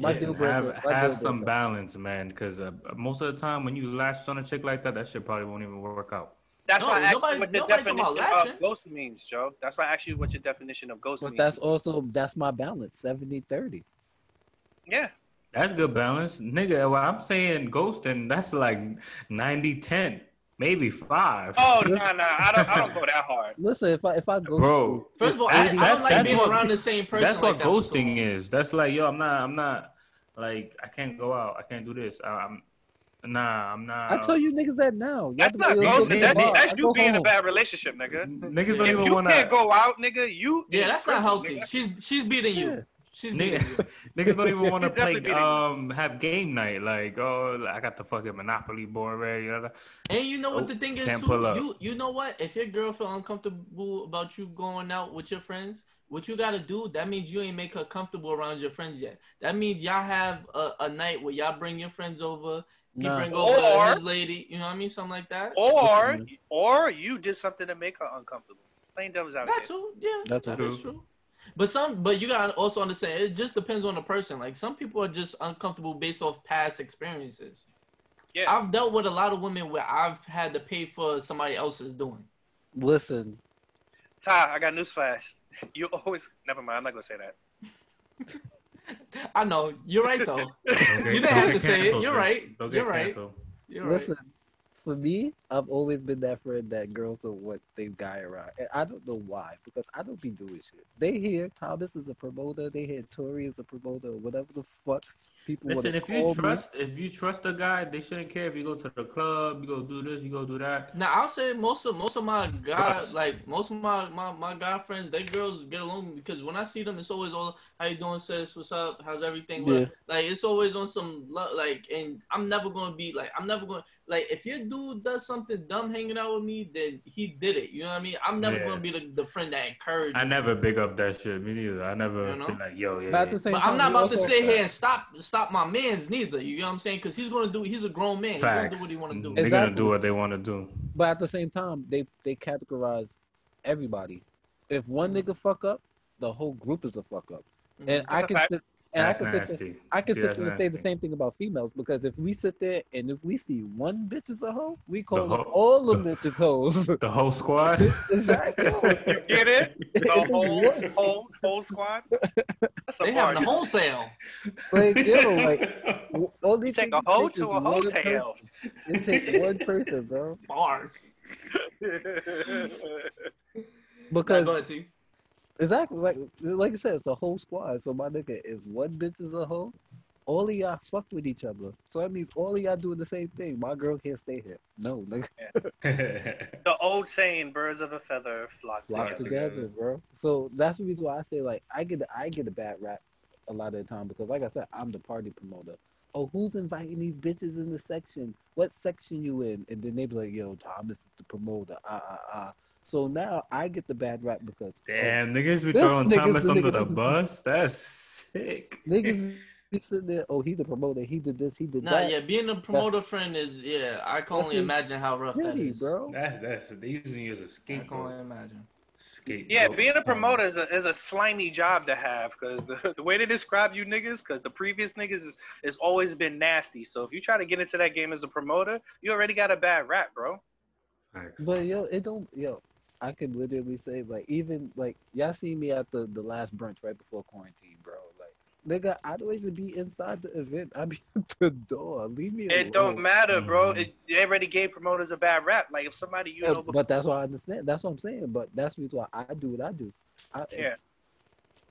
My Listen, deal have my have some breaker. balance, man. Because uh, most of the time, when you latch on a chick like that, that shit probably won't even work out. That's No, why I asked nobody- you what the nobody talking about definition of latching. ghost means, Joe. That's why I asked you what your definition of ghost But means. that's also that's my balance. 70-30. yeah. That's good balance, nigga. Well, I'm saying ghosting. That's like 90-10, maybe five. Oh nah, nah. I don't. I don't go that hard. Listen, if I if I go bro. First of all, I, that's- I don't like being what- around the same person. That's what that ghosting long. is. That's like, yo, I'm not, I'm not, like, I can't go out. I can't do this. I, I'm, nah, I'm not. I tell you niggas that now. Y'all That's not ghosting. go That's, that's you go being in a bad relationship, nigga. Niggas don't If even you want can't to. go out, nigga, you. Yeah, in that's not healthy. nigga. She's she's beating you. Yeah. She's beating you. Nigga, niggas don't even want to play, beating you. um, have game night. Like, oh, I got the fucking Monopoly board ready. You know? And you know what Nope, the thing is too? You you know what? If your girl feel uncomfortable about you going out with your friends, what you gotta do, that means you ain't make her comfortable around your friends yet. That means y'all have a, a night where y'all bring your friends over, he Nah. bring over Or- his lady, you know what I mean? Something like that. Or, or you did something to make her uncomfortable. Plain devil's out That there. too, yeah. That's that true. true. But some, but you gotta also understand, it just depends on the person. Like some people are just uncomfortable based off past experiences. Yeah. I've dealt with a lot of women where I've had to pay for somebody else's doing. Listen, Ty, I got news flash. You always. Never mind. I'm not gonna say that. I know you're right though. Okay, You didn't don't have get to say it. You're right. Don't You're right. canceled. You're right. listen. For me, I've always been that friend that girls don't want they guy around. And I don't know why, because I don't be doing shit. They hear Thomas is a promoter, they hear Tori is a promoter, whatever the fuck. People. Listen, if you call me. trust, if you trust a guy, they shouldn't care if you go to the club, you go do this, you go do that. Now I'll say most of most of my guys, like most of my, my my guy friends, they girls get along because when I see them, it's always all how you doing, sis, what's up, how's everything? Yeah. Like it's always on some lo- like, and I'm never gonna be like I'm never gonna like if your dude does something dumb hanging out with me, then he did it. You know what I mean? I'm never Yeah. gonna be the, the friend that encourages. I never big up that shit. Me neither. I never You know? been like, yo, yeah. But at yeah. the same But time, I'm not you about to sit here and stop stop my man's neither. You know what I'm saying? Because he's gonna do. He's a grown man. He's gonna do what he want to do. They're gonna do what they want to do. But at the same time, they they categorize everybody. If one nigga fuck up, the whole group is a fuck up. And mm-hmm. I That's a can sit, and I That's can sit there. I can See, sit there and say the same thing about females because if we sit there and if we see one bitch is a hoe, we call whole- all of them bitches hoes. The whole squad. exactly. You get it? The It's whole, what? whole, whole squad. That's a They bar. having a wholesale. Like yo, like w- only You take a it hoe to a one hotel. It takes one person, bro. Bars. Because Go ahead, T. Exactly, like like I said, it's a whole squad. So my nigga, if one bitch is a hoe, all of y'all fuck with each other. So that means all of y'all doing the same thing. My girl can't stay here. No, nigga, the old saying, "Birds of a feather flock flock together." together, bro. So that's the reason why I say like I get I get a bad rap a lot of the time because like I said, I'm the party promoter. Oh, who's inviting these bitches in the section? What section you in? And then they be like, yo, Thomas is the promoter. Ah ah ah. So now I get the bad rap because oh, Damn, niggas be throwing nigga's Thomas under nigga the bus. That's sick. niggas be sitting there. Oh, he the promoter. He did this. He did Nah, that. yeah, being a promoter friend is yeah. I can only imagine how rough that Pretty, is. bro. That's that's they using you as a I can scapegoat. only imagine. Scapegoat. Yeah, being a promoter is a, is a slimy job to have because the, the way they describe you niggas, because the previous niggas is, has always been nasty. So if you try to get into that game as a promoter, you already got a bad rap, bro. Facts. But yo, it don't yo. I could literally say like even like y'all see me at the the last brunch right before quarantine, bro. Like nigga, I don't even be inside the event. I'd be at the door. Leave me alone. It don't matter, bro. Mhm. It, they already gave promoters a bad rap. Like if somebody you Yeah, know, but that's why I understand. That's what I'm saying. But that's the reason why I do what I do. I, Yeah.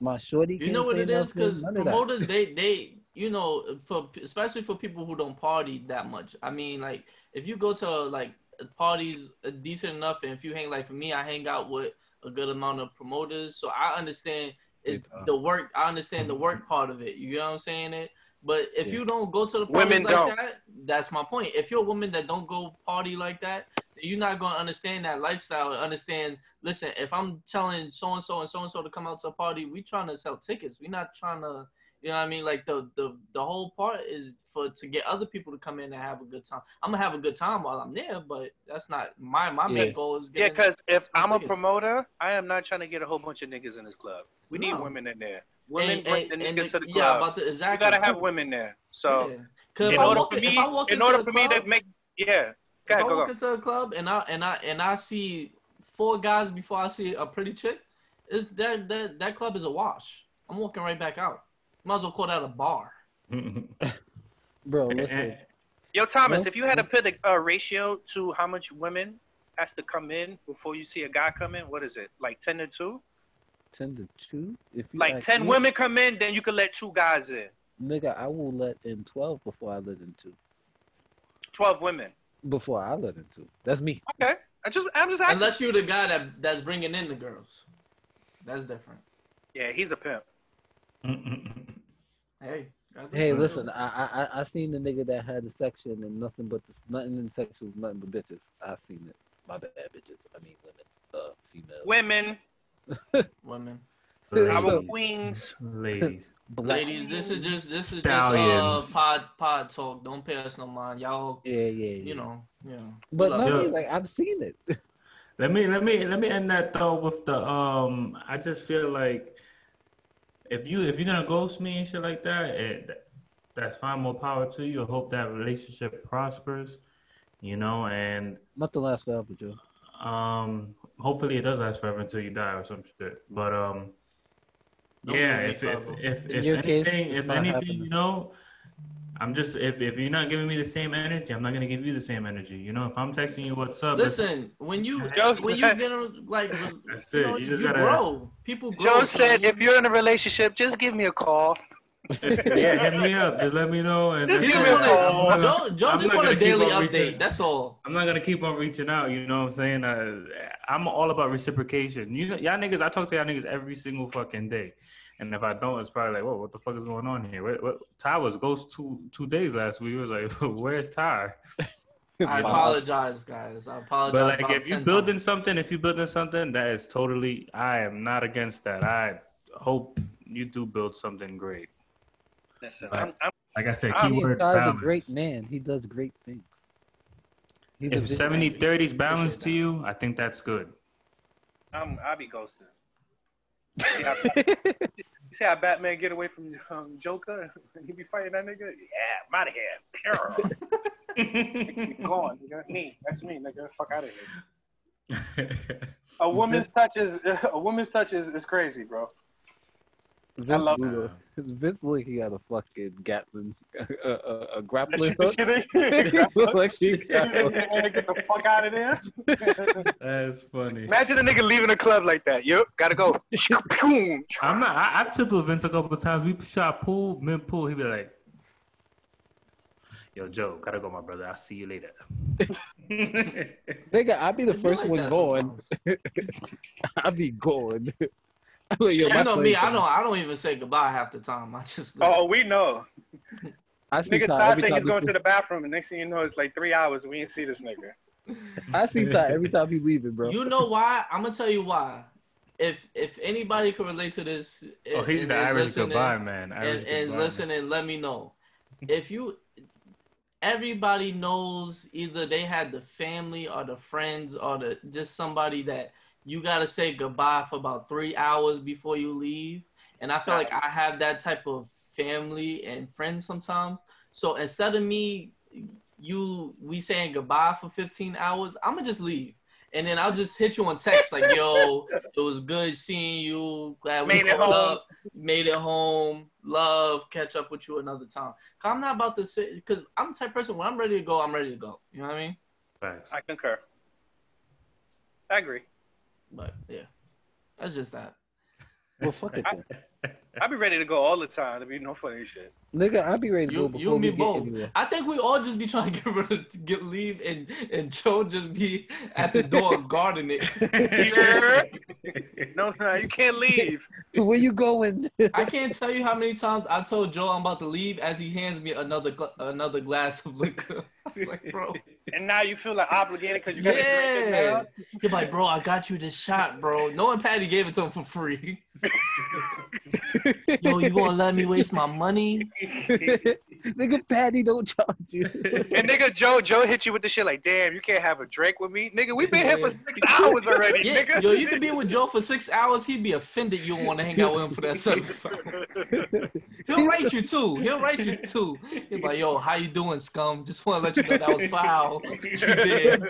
My shorty. You know what it is. Because announcement, none of that. promoters, they they you know for especially for people who don't party that much. I mean, like if you go to like parties uh, decent enough, and if you hang like for me, I hang out with a good amount of promoters, so I understand it, the work. I understand the work part of it. You know what I'm saying? It. But if Yeah. you don't go to the parties Women like don't. that, that's my point. If you're a woman that don't go party like that, you're not gonna understand that lifestyle. and Understand? Listen, if I'm telling so and so and so and so to come out to a party, we trying to sell tickets. We're not trying to, you know what I mean? Like the the the whole part is for to get other people to come in and have a good time. I'm gonna have a good time while I'm there, but that's not my my main goal is yeah, because if I'm a promoter, I am not trying to get a whole bunch of niggas in this club. We need women in there. Women and- bring and- the and niggas to the club. yeah, club. about the exactly. you exactly. gotta have women there. So Yeah. 'Cause in if I order walk for in- me, if I in order for me to make, yeah, If go I ahead, go, walk go. into a club and I and I and I see four guys before I see a pretty chick, is that that that club is a wash. I'm walking right back out. Might as well call that a bar. bro. Listen, Yo, Thomas, Well- if you had to put a, a ratio to how much women has to come in before you see a guy come in, what is it? Like ten to two? ten to two. If you Like ask ten me, women come in, then you can let two guys in. nigga, I will let in twelve before I let in two. Twelve women. Before I let in two. That's me. Okay. I just, I'm just asking. Unless you're the guy that that's bringing in the girls, that's different. yeah, he's a pimp. Hey, gotta Hey, listen. I I I- I seen the nigga that had the section and nothing but the, nothing in the section was nothing but bitches. I seen it. My bad, bitches. I mean women. Uh, females. Women, women, our queens. Ladies. Black. ladies. This is just this is Stallions. just uh pod pod talk. Don't pay us no mind, y'all. Yeah, yeah, yeah. You know, yeah. But we no, like I've seen it. Let me let me let me end that though with the um. I just feel like if you if you're gonna ghost me and shit like that, it, that's fine. More power to you. I hope that relationship prospers. You know, and Nothing lasts forever, Joe. um, hopefully it does last forever until you die or some shit. But um, Don't yeah, leave me if if if, if your case, anything, if anything, happening. you know, I'm just if if you're not giving me the same energy, I'm not gonna give you the same energy. You know, if I'm texting you what's up, Listen, when you Joe when you said- get on, like That's you, know, You just you gotta- grow. People grow. Joe said, if you're in a relationship, just give me a call. yeah, hit me up. Just let me know. And Just give just me a wanna, call. Joe, Joe I'm just want a daily update. reaching- That's all. I'm not gonna keep on reaching out. You know what I'm saying? Uh, I'm all about reciprocation. You know, y'all niggas. I talk to y'all niggas every single fucking day, and if I don't, it's probably like, whoa, what the fuck is going on here? What, what, Ty was ghost two two days last week. It was like, where's Ty? I apologize, guys. I apologize. But like, if you 10 building times. something, if you're building something, that is totally. I am not against that. I hope you do build something great. Listen, Right. I'm, I'm, Like I said, I mean, keyword Ty's a great man. He does great things. He's If visionary. 70 30 is balanced to you, I think that's good. I'm, I'll be ghosted. You see how, see how Batman get away from um, Joker? And he be fighting that nigga? Yeah, I'm out of here. Pure. Gone, nigga. Me. That's me, nigga. Fuck out of here. A woman's touch is a woman's touch is, is crazy, bro. Vince, love Lula- Vince like he got a fucking Gatlin, a, a, a grappling shit, hook. like he got a- Get the fuck out of there. That's funny. Imagine a nigga leaving a club like that. Yup, gotta go. I'm not, I, I've took with Vince a couple of times. We shot pool, mid pool. He'd be like, "Yo, Joe, gotta go, my brother. I'll see you later." Nigga, I'll be the first like one that going. I'll be going. I'm yo, Yeah, know me. plane I don't. I don't even say goodbye half the time. I just. Oh, we know. I see Nigga Ty Ty every say time he's going fl- to the bathroom, and next thing you know, it's like three hours. We ain't see this nigga. I see Ty every time he leaving, bro. You know why? I'm gonna tell you why. If if anybody can relate to this, oh, he's and the is Irish listening, goodbye man. and, Irish and is goodbye man. listening, let me know. If you, everybody knows either they had the family or the friends or the just somebody that you gotta say goodbye for about three hours before you leave. And I feel like I have that type of family and friends sometimes. So instead of me, you we saying goodbye for 15 hours, I'm gonna just leave. And then I'll just hit you on text like, "Yo, it was good seeing you. Glad we Made it home. up. Made it home. Love. Catch up with you another time." Cause I'm not about to sit. Cause I'm the type of person when I'm ready to go, I'm ready to go. You know what I mean? Thanks. I concur. I agree. But yeah, that's just that. well, fuck it then. I be ready to go all the time. To be no funny shit. Nigga, I'll be ready to You- go you before and me we get both. anywhere. I think we all just be trying to get rid of get leave and and Joe just be at the door guarding it. No, no, you can't leave. Where you going? I can't tell you how many times I told Joe I'm about to leave as he hands me another gla- another glass of liquor. I was like, bro, And now you feel like obligated because you gotta drink it yeah. now. He's like, bro, I got you this shot, bro. Knowing Patty gave it to him for free. Yo, you gonna let me waste my money? Nigga, Patty don't charge you. And nigga Joe, Joe hit you with the shit like, damn, you can't have a drink with me, nigga. We been here for six hours already, Yeah, nigga. yo, you could be with Joe for six hours. He'd be offended you don't want to hang out with him for that seven. He'll write you too. He'll write you too. He'll be like, yo, how you doing, scum? Just want to let you know that was foul. You did.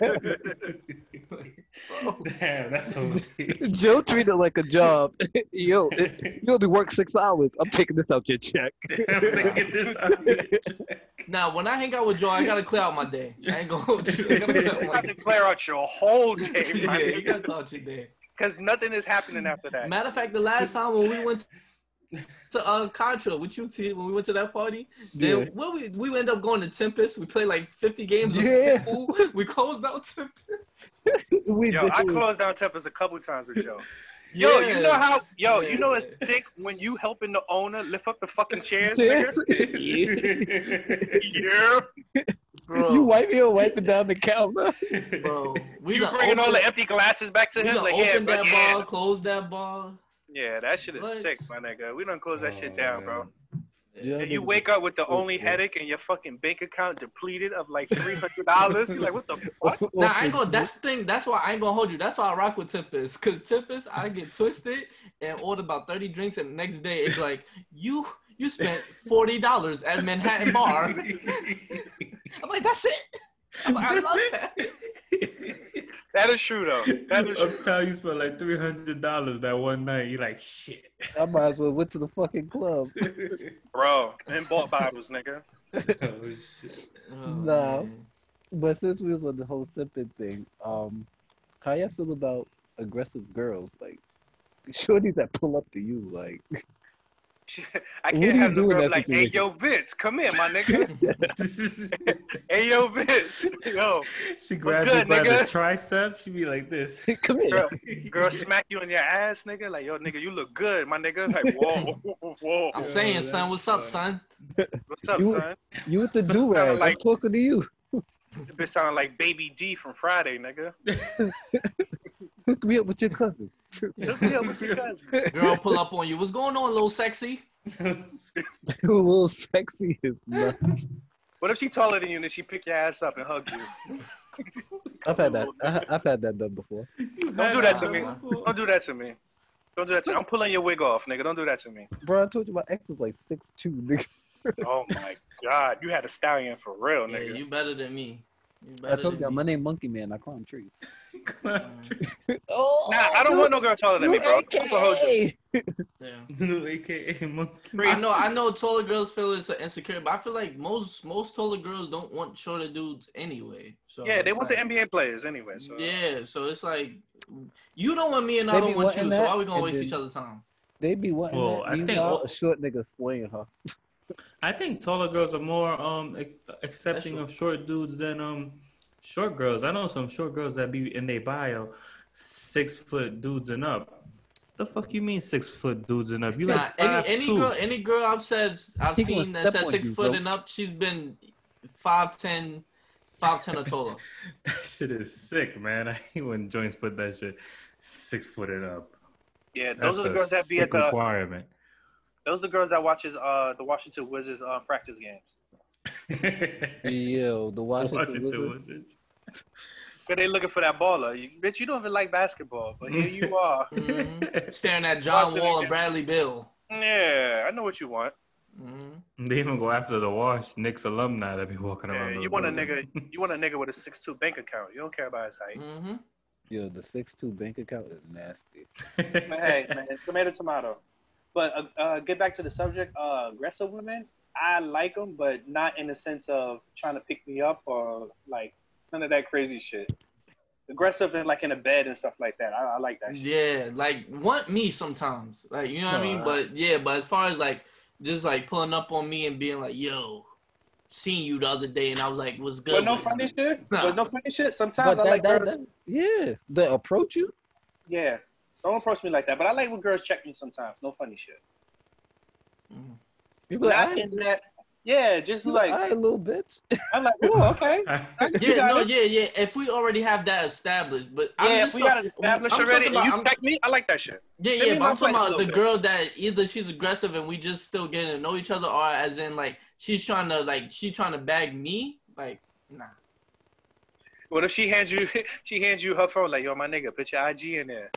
Bro. Damn, that's so deep. Joe treated it like a job. Yo, it, you only work six hours. I'm taking this out your check. Damn, to get this out. Now, when I hang out with Joe, I gotta clear out my day. I ain't gonna hold you. I gotta clear out You have to clear out your whole day, Yeah, my you gotta clear out your day. Because nothing is happening after that. Matter of fact, the last time when we went to uh Contra with you, T, when we went to that party, then Yeah. what we we ended up going to Tempest. We played like 50 games. of Yeah. pool. We closed out Tempest. we Yo, I closed down Tempest a couple times with Joe. Yo, you know how? Yo, you know it's Yeah. sick when you helping the owner lift up the fucking chairs, Cheers. nigga. Yeah. Bro, You wipe you wiping down the counter. bro. We You done bringing all the empty glasses back to him? done Like, yeah, opened but that yeah. bar, closed that bar. Yeah, that shit is What? sick, my nigga. We don't close that shit Oh, down, bro. Man. Yeah, And you wake up with the only boy. headache and your fucking bank account depleted of like three hundred dollars. You're like, what the fuck? Now I ain't gonna. That's the thing. That's why I ain't gonna hold you. That's why I rock with Tempest. Cause Tempest, I get twisted and order about thirty drinks, and the next day it's like you you spent forty dollars at Manhattan Bar. I'm like, that's it. I'm like, I That's love it? that. That is true though. That is true. I'm telling you, you spent like three hundred dollars that one night. You're like, shit. I might as well went to the fucking club. bro. And bought bottles, nigga. oh, shit. Oh, No. man. But since we was on the whole sipping thing, um, how y'all feel about aggressive girls? Like shorties that pull up to you, like She, I What do can't you have do no in girl that like, hey, yo, Vince, come here, my nigga. hey, yo, Vince. Yo, she grabbed good, you by the nigga? tricep. She be like this. Come here. girl, girl smack you in your ass, nigga. Like, yo, nigga, you look good, my nigga. Like, whoa, whoa. I'm saying, that's son, what's up, son? What's up, You- son? You with the do rag? Like- I'm talking to you. This bitch sounding like Baby D from Friday, nigga. Hook me up with your cousin. Look me up with your cousin. Girl, pull up on you. What's going on, little sexy? a little sexy is nuts. What if she taller than you and then she pick your ass up and hug you? I've had that. I, I've had that done before. Don't do that to me. Don't do that to me. Don't do that to me. I'm pulling your wig off, nigga. Don't do that to me. Bro, I told you my ex was like six two. Nigga. Oh my god, you had a stallion for real, Yeah, nigga. you better than me. You I told you, than my name Monkey Man. I climb trees. Mm. Oh, Nah, I don't want no girl taller than me, bro. I'm gonna hold you. Yeah. New AKA monkey. I know, I know. Taller girls feel it's insecure, but I feel like most most taller girls don't want shorter dudes anyway. So Yeah, they want like, the NBA players anyway. So. Yeah, so it's like you don't want me and I They don't want wanting you. So that, why we gonna waste then- each other's time? They be wanting Well, that. I You think know, all- a short nigga slaying her. I think taller girls are more um accepting true. of short dudes than um short girls. I know some short girls that be in their bio six foot dudes and up. The fuck you mean six foot dudes and up? You Nah, like any five any two. girl any girl I've said I've seen that step said six you, foot bro. and up, she's been five ten, five ten or taller. That shit is sick, man. I hate when joints put that shit six foot and up. Yeah, That's those are the girls that be at the. requirement. Those are the girls that watches uh the Washington Wizards uh practice games. Yo, the Washington, Washington Wizards. Wizards. Cause they looking for that baller. You, bitch, you don't even like basketball, but here you are. Mhm. Staring at John Watching Wall and Bradley Beal. Yeah, I know what you want. Mhm. They even go after the Wash Knicks alumni that be walking Yeah, around. you the want a nigga. You want a nigga with a six two bank account. You don't care about his height. Mhm. Yo, the six two bank account is nasty. Hey, man, tomato, tomato. But uh, uh, get back to the subject. Uh, aggressive women, I like them, but not in the sense of trying to pick me up or like none of that crazy shit. Aggressive and like in a bed and stuff like that. I, I like that shit. Yeah, like want me sometimes. Like you know what I mean? But yeah, but as far as like just like pulling up on me and being like, yo, seen you the other day and I was like, what's good? But no funny shit. Nah. But no funny shit. Sometimes But I that, like that, that, yeah, the approach you. Yeah, don't approach me like that. But I like when girls check me sometimes. No funny shit. You be like, Not "Aight, in that. Yeah, just you like like, "Aight, little bitch. I'm like, oh, okay. Yeah, no, it. yeah, yeah. If we already have that established, but I'm Yeah, if just we so- got it established I'm already, talking and you I'm- check me, I like that shit. Yeah, Give yeah, but I'm talking about the bit. girl that either she's aggressive and we just still getting to know each other, or as in like she's trying to like she's trying to bag me. Like, nah. What if she hands you she hands you her phone like, yo, my nigga, put your IG in there.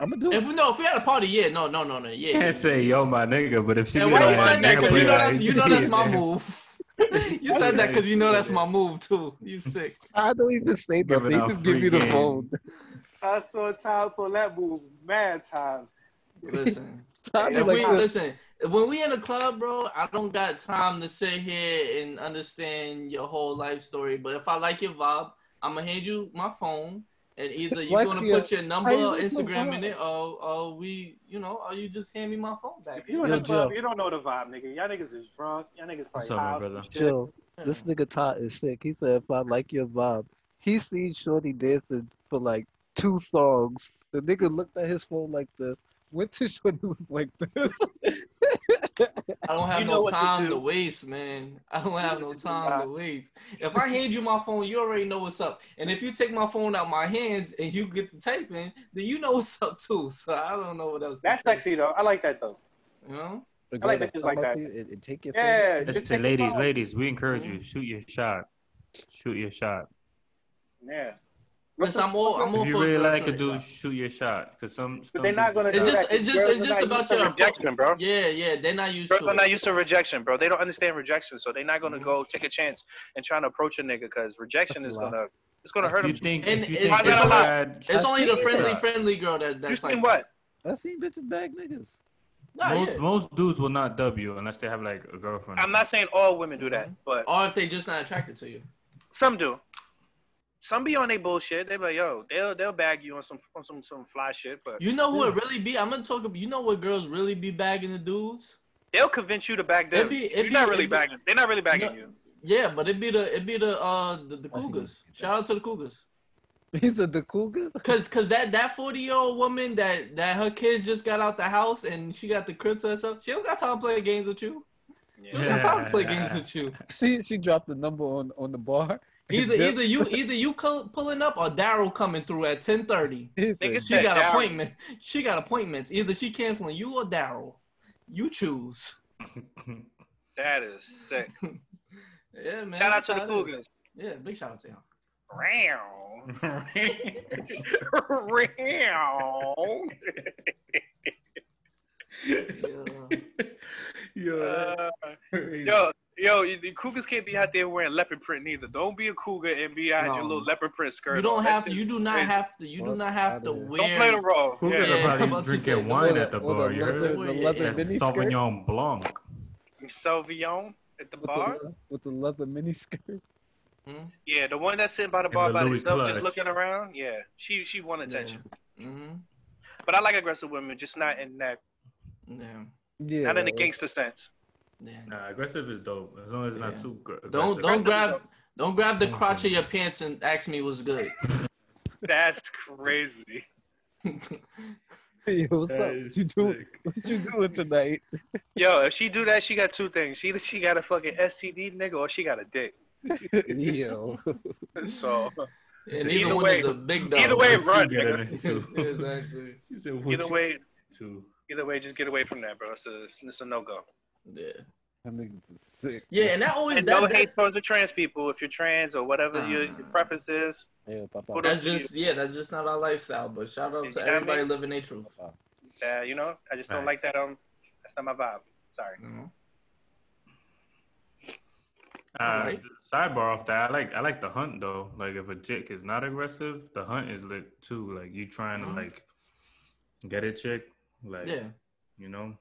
I'm gonna do If it. we no, if we had a party, yeah, no, no, no, no, yeah. can't say yo my nigga, but if she And be why like, you said that? nigga, Because you know that's you know that's my move. you said that because you know that's my move too. You sick. I don't even say that. nothing. They just give free you the game. phone. I saw Tom pull that move mad times. Listen, Tommy if like we this. listen, when we in a club, bro, I don't got time to sit here and understand your whole life story. But if I like your vibe, I'm gonna hand you my phone, and either you're gonna your- put your number how or Instagram in it, or, or we, you know, or you just hand me my phone back. If you in Yo, the club, Joe. you don't know the vibe, nigga. Y'all niggas is drunk. Y'all niggas probably up, my high off brother? some shit. Joe, this nigga Todd is sick. He said if I like your vibe, he seen Shorty dancing for like two songs. The nigga looked at his phone like this. Went to Shorty was like this. I don't have You know no what to time do. to waste, man. I don't have know no what to time to waste. If I hand you my phone, you already know what's up. And if you take my phone out my hands and you get the typing, then you know what's up too. So I don't know what else. to That's say, sexy though. I like that though. You know? I like girl bitches like that. you and, and take your Yeah, phone. just Listen, take ladies, phone. ladies, we encourage you. Mm-hmm. Shoot your shot. Shoot your shot. Yeah. Listen, I'm all, I'm all you for really like a shooting dude, shots. shoot your shot. Cause some, some they're not gonna It's do just- that. it's just- Girls it's just about to your rejection, bro. Yeah, yeah, they're not used Girls to are it. not used to rejection, bro. They don't understand rejection, so they're not gonna Mhm. go take a chance and trying to approach a nigga because rejection is Wow. gonna it's gonna If hurt you them. think, And if you it's- think it's it's only- bad, It's only the friendly, that. friendly girl that You that's seen like what? I seen bitches bag niggas. Nah, most yeah. most dudes will not dub you unless they have like a girlfriend. I'm not saying all women do that, Mhm. but Or if they just not attracted to you. some do. Some be on their bullshit. They be like, yo, they'll they'll bag you on some on some some fly shit, but You know who Yeah. it really be? I'm gonna talk about. You know what girls really be bagging the dudes? They'll convince you to bag them. It'd be- it'd You're not really it'd be- bagging. They're not really bagging No. you. Yeah, but it'd be the it'd be the uh the, the Cougars. Shout out to the Cougars. He said the Cougars. Cause, cause that that forty year old woman that that her kids just got out the house and she got the crib to herself. She don't got time to play games with you. She don't got time to play games with you. She she dropped the number on on the bar. Either Yep. either you either you co- pulling up or Daryl coming through at ten thirty. He She got Daryl. appointment. She got appointments. Either she canceling you or Daryl. You choose. That is sick. Yeah, man. Shout out to the how it is. Cougars. Yeah, big shout out to him. Row. Row. Yeah. Yo, Uh. Yo, yo, the Cougars can't be out there wearing leopard print neither. Don't be a Cougar and be out your No. little leopard print skirt. You don't on. Have to. You do not crazy. have to. You do not have to wear. Don't play the role. Cougars Yeah, are probably about to say, drinking wine leather- at the or the bar. You leather- heard? the leather That's mini skirt. Sauvignon Blanc. Sauvignon at the with bar. the, with the leather mini skirt. Yeah, the one that's sitting by the bar the by Louis herself, just looking around. Yeah, she she won attention. Mm-hmm. But I like aggressive women, just not in that, Yeah. Yeah. not in the gangster sense. Yeah. Nah, aggressive is dope as long as it's not too gr- aggressive. Don't don't Aggressive grab don't grab the crotch of your pants and ask me what's good. That's crazy. Yo, what's That up? What you doing? sick. What you doing tonight? Yo, if she do that, she got two things. She she got a fucking STD nigga, or she got a dick. Yo. So and Either either one way- is a big dog. either way, What run, you get nigga. exactly. She said, either way, to? either way, just get away from that, bro. It's a it's a no go. Yeah. That nigga's sick. Yeah, and that always And that, no that- hate towards the trans people. If you're trans or whatever your, your Uh. preference is, Yo, papa. That's just yeah, that's just not our lifestyle. But shout out You to know what I everybody mean? living their truth. Papa. uh, you know, I just don't like that. Um, that's not my vibe. Sorry. You know? Uh, Alright. Sidebar off that, I like I like the hunt though. Like if a chick is not aggressive, the hunt is lit too. Like you trying Mhm. to like get a chick, like Yeah. you know.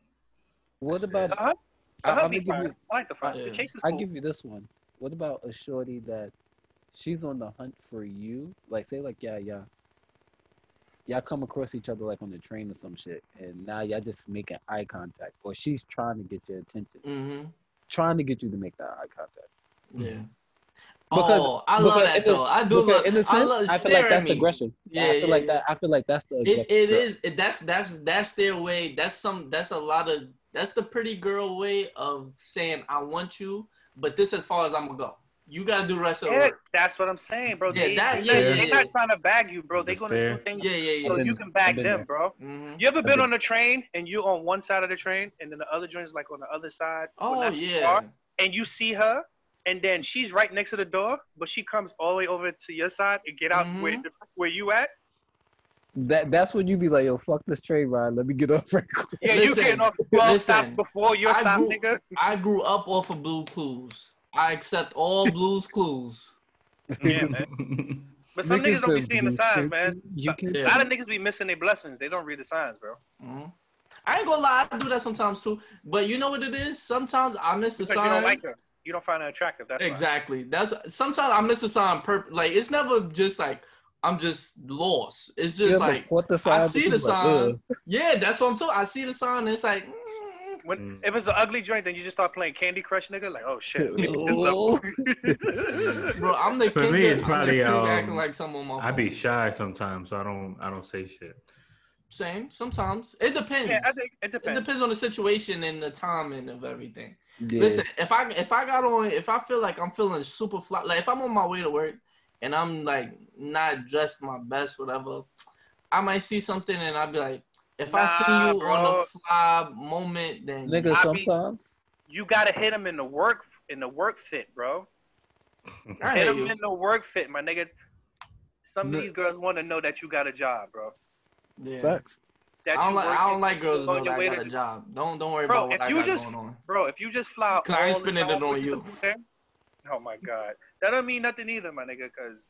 What That's about? The I- the hunt I'ma give fine. you- I like the hunt. Yeah. The chase is cool. I cool. give you this one. What about a shorty that she's on the hunt for you? Like say like yeah yeah. Y'all come across each other like on the train or some shit, and now y'all just making eye contact, or she's trying to get your attention, Mm-hmm. trying to get you to make that eye contact. Yeah. Because- oh, I love that though. I do love. in a I sense, love I, feel like at that's me. aggression. Yeah, I feel yeah, like yeah. that. I feel like that's the. It, aggressive it girl. is. It, that's that's that's their way. That's some. That's a lot of. That's the pretty girl way of saying I want you, but this as far as I'm gonna go. You gotta do the rest of the Yeah, work. that's what I'm saying, bro. Yeah, they, that- yeah, they're yeah, yeah. not trying to bag you, bro. They Just gonna there. do things Yeah, yeah, so yeah. I've you can bag them, there. bro. hmm You ever been been- on a train and you on one side of the train and then the other joint's like on the other side? Oh well, not too yeah. far, and you see her, and then she's right next to the door, but she comes all the way over to your side and get out where Mhm. where you at. That that's when you be like, yo, fuck this train ride. Let me get off right quick. Yeah, Listen, you getting off the 12 stop listen, before your I stop, grew- nigga. I grew up off of Blue Clues. I accept all Blue's Clues. Yeah, man. But some niggas don't be seeing the signs, man. You A lot of niggas be missing their blessings. They don't read the signs, bro. Mhm. I ain't gonna lie, I do that sometimes too. But you know what it is? Sometimes I miss the Because you sign. don't like her. You don't find her attractive. That's why. Exactly. That's sometimes I miss the sign. Perp- like it's never just like I'm just lost. It's just Yeah, like what the I see the you like, sign. ugh. yeah, that's what I'm talking. I see the sign. And it's like, mm, When, Mm. If it's an ugly joint, then you just start playing Candy Crush, nigga. Like, oh shit. let me beat this level. bro, I'm the For kid. me, it's probably, the kid um, acting like someone on my I phone. be shy sometimes, so I don't I don't say shit. Same. Sometimes it depends. yeah, I think it depends. it depends. depends on the situation and the timing of everything. Yeah. Listen, if I if I got on, if I feel like I'm feeling super fly, like if I'm on my way to work and I'm like not dressed my best, whatever, I might see something and I'll be like, if I see you bro. on a fly moment, then Nigga, I be- sometimes. You gotta hit him in the work in the work fit, bro. I Hit hear him you. in the work fit, my nigga. Some of No. these girls want to know that you got a job, bro. Yeah. Sucks. That I don't you like I don't like girls on know your that I way got to- a job. Don't don't worry Bro, about what if I you got just- going on. Bro, if you just fly 'Cause I ain't spending it on you. something- Oh my god, that don't mean nothing either, my nigga. Cause,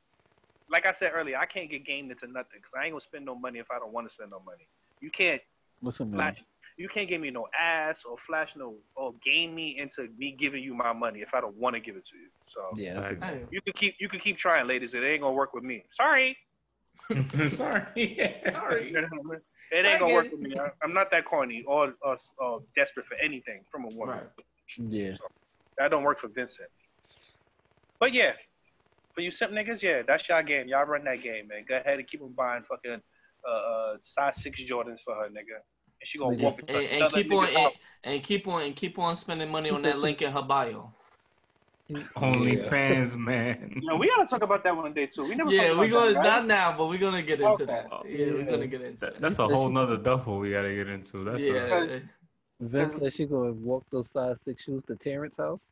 like I said earlier, I can't get gamed into nothing. Cause I ain't gonna spend no money if I don't want to spend no money. You can't Listen, man. flash. You can't give me no ass or flash no or game me into me giving you my money if I don't want to give it to you. So Yeah, that's Facts. a, you can keep you can keep trying, ladies. It ain't gonna work with me. Sorry. Sorry. Sorry. It ain't gonna work again. for me. I- I'm not that corny or, or, or desperate for anything from a woman. Right. Yeah. That don't work for Vincent. But yeah, for you simp niggas, yeah, that's y'all game. Y'all run that game, man. Go ahead and keep on buying fucking uh, uh size six Jordans for her, nigga. And she gonna Nigga. walk And, and another keep on and, and keep on and keep on spending money on that link in her bio. Only Yeah. fans, man. Yo, we gotta talk about that one day too. We never. Yeah, we gonna that, right? not now, but we're gonna get into Okay. that. Yeah, we're gonna get into That- that. that's a whole nother duffel we gotta get into. That's a, Yeah, Vince said she gonna walk those size six shoes to Terrence house.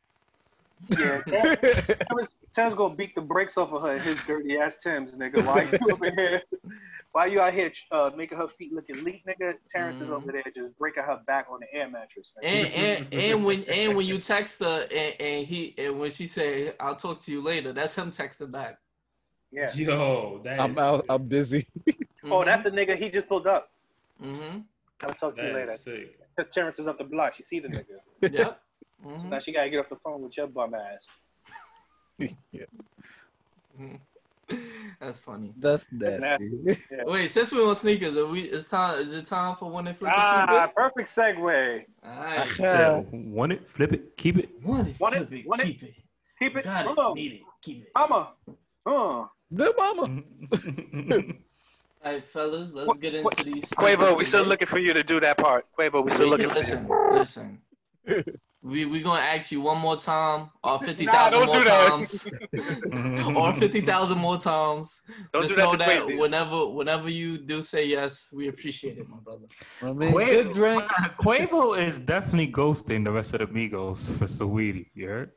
Yeah, Terrence, Terrence gonna beat the brakes off of her in his dirty ass Tims, nigga. Why you over here? Why you out here uh, making her feet look elite, nigga? Terrence is Mhm. over there just breaking her back on the air mattress. nigga. and and and when and when you text her and, and he and when she say I'll talk to you later, that's him texting back. yeah. Yo, that I'm is out. sick. I'm busy. Oh, that's the nigga he just pulled up. mm-hmm. I'll talk to you later. Because Terrence is up the block. She see the nigga. Yep. So Mhm. now she gotta get off the phone with your bum ass. yeah. Mhm. That's funny. That's That's nasty. Wait, since we're on sneakers, are we? It's time. Is it time for one and flip? and Ah, keep perfect segue. it? All right. Yeah, want it, flip it, keep it. One and Want it, flip it, want it. keep it. Keep it. Got it. Oh, Need it. Keep it. mama. Oh. the mama. All right, fellas, let's get into What- these. Quavo, sneakers we still looking for you to do that part. Quavo, we still Wait, looking for listen, you. listen. We we gonna ask you one more time, or fifty Nah, more that. times, or fifty thousand more times. Don't Just do know to that whenever whenever you do say yes, we appreciate it, my brother. I mean, good drink. Quavo is definitely ghosting the rest of the Migos for Saweetie. You heard?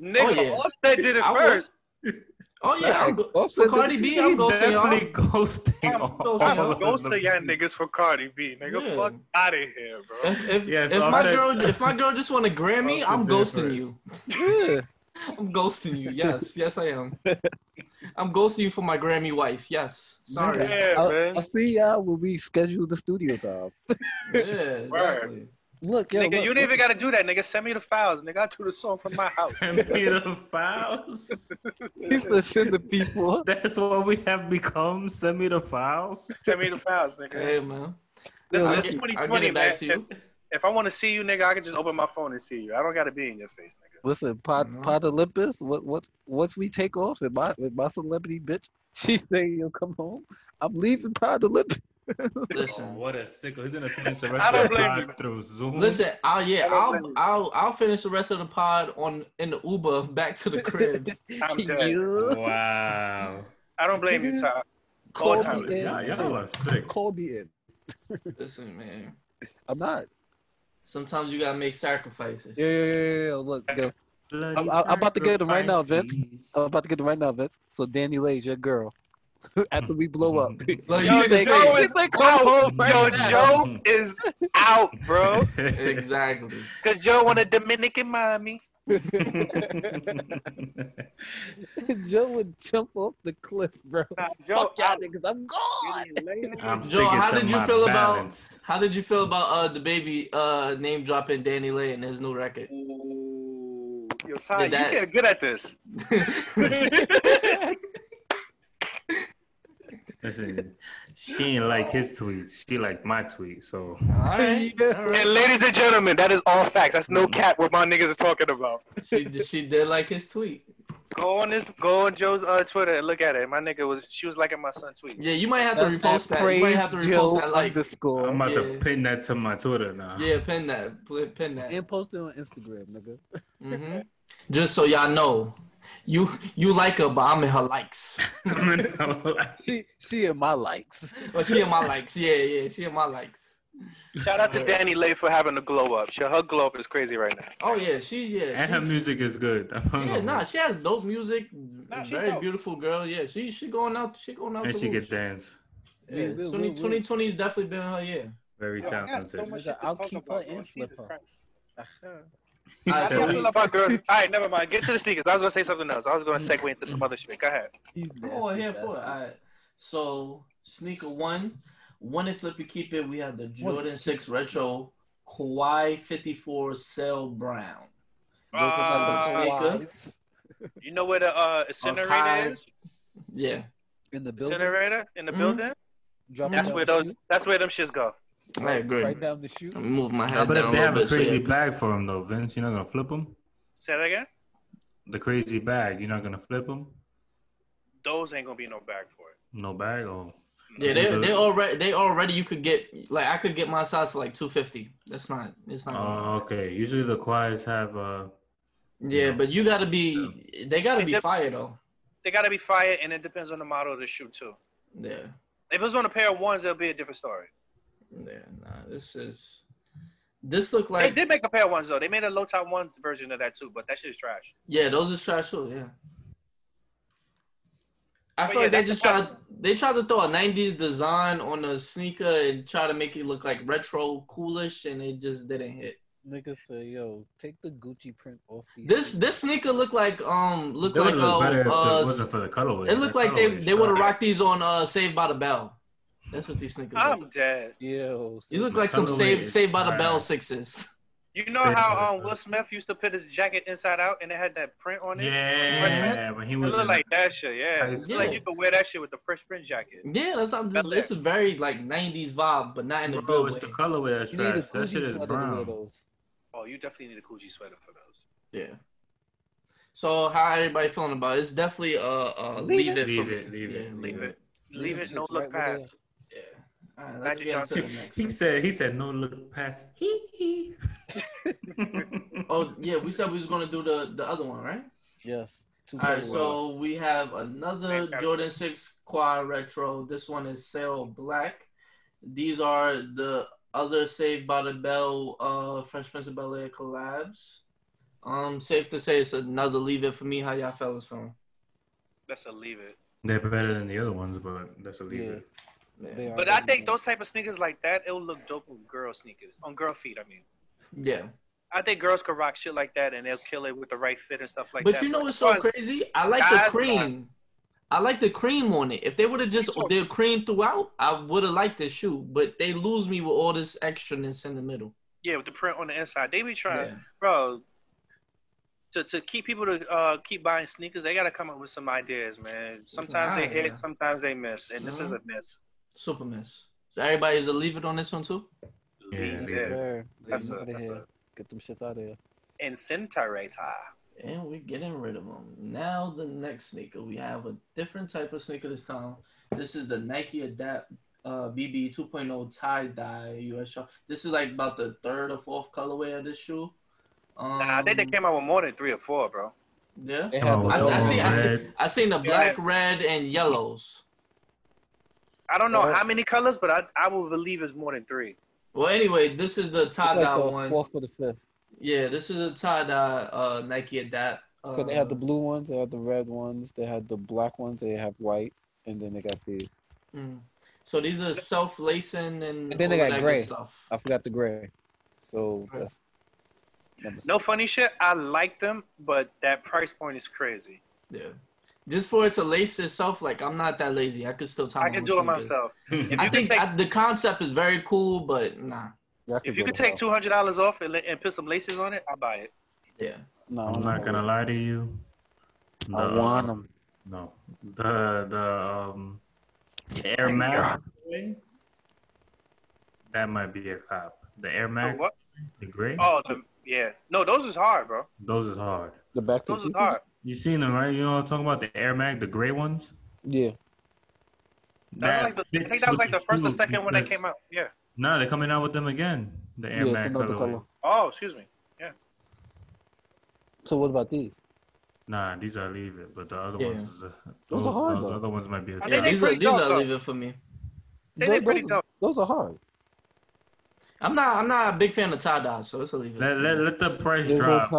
Nigga, Oh, yeah. Offset did it I first. Oh yeah, I'm go- Also, for Cardi B, I'm ghosting y'all. definitely ghosting. I'm all ghosting I'm of a the ghost of y'all Migos. niggas for Cardi B. Nigga, Yeah. fuck out of here, bro. If if, Yeah, if so my Offset- girl if my girl just want a Grammy, Offset I'm ghosting first. you. Yeah. I'm ghosting you. Yes, yes I am. I'm ghosting you for my Grammy wife. Yes. Sorry. Yeah, I'll, man. I'll see y'all when we schedule the studio time. Yeah, exactly. Look, yo, Nigga, look, you didn't even gotta do that, nigga. Send me the files, nigga. I do the song from my house. Send me the files. He's listening to people. That's what we have become. Send me the files. Send me the files, nigga. Hey man. Listen, Yo, it's I'll get, I'll 2020, man. to you. If, if I want to see you, nigga, I can just open my phone and see you. I don't gotta be in your face, nigga. Listen, Pod. Pod Olympus. What what once we take off with my with my celebrity bitch, she say you'll come home. I'm leaving Pod Olympus. Oh, Listen. what a sickle. He's gonna finish the rest I don't of the pod you. through Zoom. Listen, I'll yeah, I don't I'll. I'll I'll finish the rest of the pod on in the Uber back to the crib. I'm dead. Wow. I don't blame you, Ty. call time me is- in. Y'all, y'all are sick. Call me in. Listen, man. I'm not. Sometimes you gotta make sacrifices. Yeah, yeah, yeah, yeah. Look, yo, Bloody I'm- I'm about to get him right now, Vince. I'm about to get it right now, Vince. So DaniLeigh's your girl. After we blow up. Like, She's you like, see the face. she's like, come Yo. Joe is out, bro. Exactly. Cause Joe want a Dominican mommy. Joe would jump off the cliff, bro. Nah, Joe Fuck y'all out. niggas, I'm gone. I'm Joe, how did you feel balance. How did you feel about uh DaBaby uh name dropping DaniLeigh and his new record? Ooh. Yo, Ty, that- you get good at this. Listen, she ain't like his tweets. She like my tweet. So Alright. And ladies and gentlemen, that is all facts. That's no cap what my niggas are talking about. She she did like his tweet. Go on this, go on Joe's uh, Twitter and look at it. My nigga was, she was liking my son tweet. Yeah, you might have to repost that. You might have to repost Joe that like underscore. I'm about Yeah. to pin that to my Twitter now. yeah, pin that. Pin that. and post it on Instagram, nigga. hmm Just so y'all know, you you like her, but I'm in her likes. She she in my likes. But she in my likes. Yeah, yeah, she in my likes. Shout out to DaniLeigh for having a glow up. She, her glow up is crazy right now. Oh yeah, she yeah. and her music is good. Yeah, nah, she has dope music. Nah, very dope. beautiful girl. Yeah, she she going out. She going out. and she roof. can dance. Yeah, We- we- 20, 2020 has definitely been her year. Very Yo, talented. so much Nigga, shit to I'll keep her bro. and flip her. Christ. I so we- about girls. All right, never mind. Get to the sneakers. I was gonna say something else. I was gonna segue into some other shit. Go ahead. He's Oh, here for it. All right. So sneaker one, one and flip it, keep it. We have the Jordan Six Retro Quai 54 Cell Brown. Those like Uh, You know where the uh incinerator Kai. is? Yeah. In the building, Incinerator in the Mhm. building. drop That's where those. That's where them shits go. I agree. Right down the chute. Let me move my How head about down if they little have a bit. so crazy yeah. bag for him though, Vince? You're not gonna flip him. Say that again. The crazy bag, you're not gonna flip him. Those ain't gonna be no bag for it. No bag. Oh, Yeah, they they already they already you could get like I could get my size for like two fifty. That's not it's not. Oh, okay. Usually the quads have uh. yeah, but you gotta be they gotta It be dep- fire though. They gotta be fired, and it depends on the model of the shoe too. Yeah, If it was on a pair of ones, it'll be a different story. Yeah. Nah, this is this look like they did make a pair of ones though. They made a low top ones version of that too, but that shit is trash. yeah. Those are trash too. Yeah. I But feel yeah, like they just the tried. They tried to throw a '90s design on a sneaker and try to make it look like retro, coolish, and it just didn't hit. Niggas say, yo, take the Gucci print off these. This things." this sneaker looked like um looked They like would look better if a, it uh, wasn't for the colorway. It looked That like they they would have trash. rocked these on uh Saved by the Bell. That's what these sneakers. I'm look. dead. Yo, You look like some Saved Saved by the Bell sixes. You know Say how um. Will Smith used to put his jacket inside out and it had that print on it? Yeah, when he It was looked like that shit. Yeah, High it looked like you could wear that shit with the fresh print jacket. Yeah, that's I'm That's this it. is very like '90s vibe, but not in the Bro, good it's way. the colorway that's you need a trash. That shit is sweater to wear brown. Oh, you definitely need a Gucci sweater for those. Yeah. So how everybody feeling about it? It's definitely uh uh Leave leave, it. it, Leave it, leave yeah, it, Leave it. Leave Leave it it. No look right past. Yeah. All right, Magic get into the Johnson. next. He said he said no look past. He hee. Oh yeah, we said we was gonna do the the other one, right? Yes. All right, colorways. so we have another Same Jordan 6 Quad Retro. This one is Sail Black. These are the other Saved by the Bell uh Fresh Prince of Bel Air collabs. Um, safe to say it's another leave it for me. How y'all fellas feeling? That's a leave it. They're better than the other ones, but that's a leave Yeah. it. They are But I think those type of sneakers like that, it'll look dope on girl sneakers, on girl feet. I mean, Yeah, I think girls could rock shit like that and they'll kill it with the right fit and stuff like but that. But you know what's so crazy? I like the cream. I like the cream on it. If they would have just So- did cream throughout, I would have liked this shoe. But they lose me with all this extraness in the middle. Yeah, with the print on the inside, they be trying, Yeah. bro. To, to keep people to uh, keep buying sneakers, they gotta come up with some ideas, man. Sometimes they hit, sometimes they miss, and this is a miss. Super miss. So everybody's to leave it on this one too. Yeah, Leave leave That's Get a, them outta that's here. a Get them shits out of here. incinerator. And we're getting rid of them. Now the next sneaker, we have a different type of sneaker this time. This is the Nike Adapt uh, BB 2.0 tie dye US shop. This is like about the third or fourth colorway of this shoe. Um, Nah, I think they came out with more than three or four, bro. Yeah, Oh, I, I yellow see. I one. see. I seen the black, red, and yellows. I don't know how many colors, but I I will believe it's more than three. Well, anyway, this is the tie dye the one. fourth or the fifth. Yeah, this is a tie dye uh, Nike Adapt. Uh, Because they had the blue ones, they had the red ones, they had the black ones, they have white, and then they got these. mm. So these are self lacing and, And then they got gray. stuff. I forgot the gray. So that's No funny shit. I like them, but that price point is crazy. Yeah. Just for it to lace itself, like I'm not that lazy. I could still tie I can do it myself. I think take I, the concept is very cool, but nah. Yeah, if you go could take two hundred dollars off and, and put some laces on it, I'll buy it. Yeah. no, I'm not gonna lie to you. The, I want them. No, the the um the Air Max. That might be a cop. The Air Oh, Max, what? the gray. Oh, the, yeah. No, those is hard, bro. Those is hard. The back to Those is hard. You seen them, right? You know what I'm talking about? The Air Mag, the gray ones. Yeah. That's That like the, I think that was like the first or second when they came out. Yeah. No, they're coming out with them again. The Air yeah, Max another colorway. color. Oh, excuse me. Yeah. So what about these? Nah, these are leave it, but the other Yeah. ones, is, uh, Those those, are hard, those though. other ones might be. A I Yeah, these are pretty these dope, are though. leave it for me. They Tho- did pretty those, dope. those are hard. I'm not I'm not a big fan of tie dye, so it's a leave it. let, let, let the price They drop.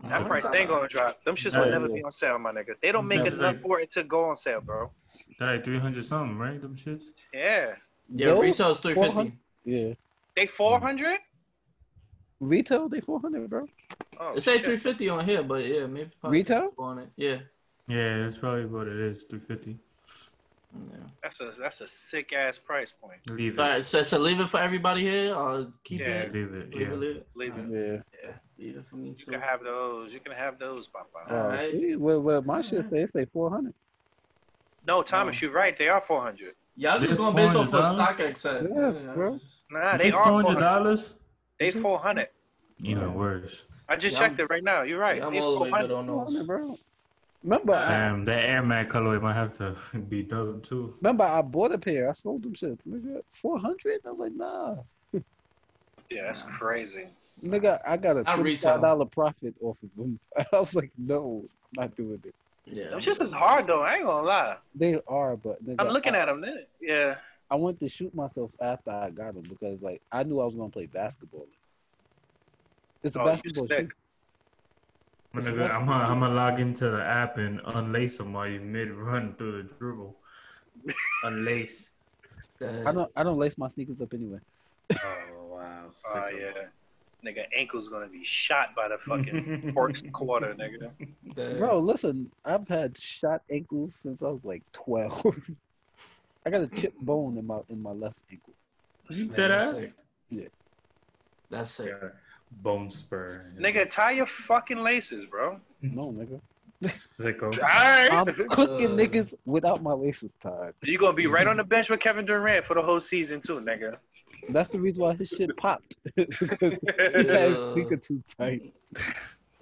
Call- That So- price ain't gonna drop. Them shits will Yeah. never be on sale, my nigga. They don't make That's enough like- for it to go on sale, bro. They're like 300 something, right? Them shits? Yeah. Yeah, Those retail is three fifty. Yeah. They four hundred? Retail, they 400, bro. Oh, It say three fifty on here, but yeah, maybe Retail? on it. Yeah. Yeah, that's probably what it is. 350. yeah. That's a that's a sick ass price point. Leave it. All right, so, so leave it for everybody here, or keep Yeah. it. Leave it. Leave Yeah. it, leave it. Leave it. Yeah. Yeah, leave it for You can have those. You can have those, Papa. All Uh, right. see, well, well, my shit say it say 400. No, Thomas, No. you're right. They are 400. Yeah, I'm just They're going based off what $400? StockX said. Yes, Yeah. bro. Nah, they They are four hundred 400. dollars. They 400. Even worse. I just Yeah, checked I'm- it right now. You're right. Yeah, I'm They all the way 400. good on those. bro. Remember, I, Damn, that Air Max colorway might have to be dope too. remember, I bought a pair. I sold them shit. Nigga, four hundred. I was like, nah, Yeah, that's crazy. Nigga. I got a $20 profit off of them. I was like, no, I'm not doing it. Yeah. It's just as hard though. I ain't gonna lie. They are, but nigga, I'm looking I, at them. Then. Yeah. I went to shoot myself after I got them because like I knew I was gonna play basketball. It's a Oh, you basketball sick. I'm gonna, I'm gonna, I'm gonna log into the app and unlace them while you mid run through the dribble. Unlace. I don't I don't lace my sneakers up anyway. Oh wow. Oh yeah. Nigga, ankle's gonna be shot by the fucking pork quarter, nigga. Bro, listen, I've had shot ankles since I was like twelve. I got a chip bone in my in my left ankle. Dead ass. Yeah. That's sick. Bone spur. Nigga, tie your fucking laces, bro. No, nigga. Sicko. Alright. I'm cooking Uh. niggas without my laces tied. You're gonna be right on the bench with Kevin Durant for the whole season too, nigga. That's the reason why his shit popped. because he had his sneaker too tight.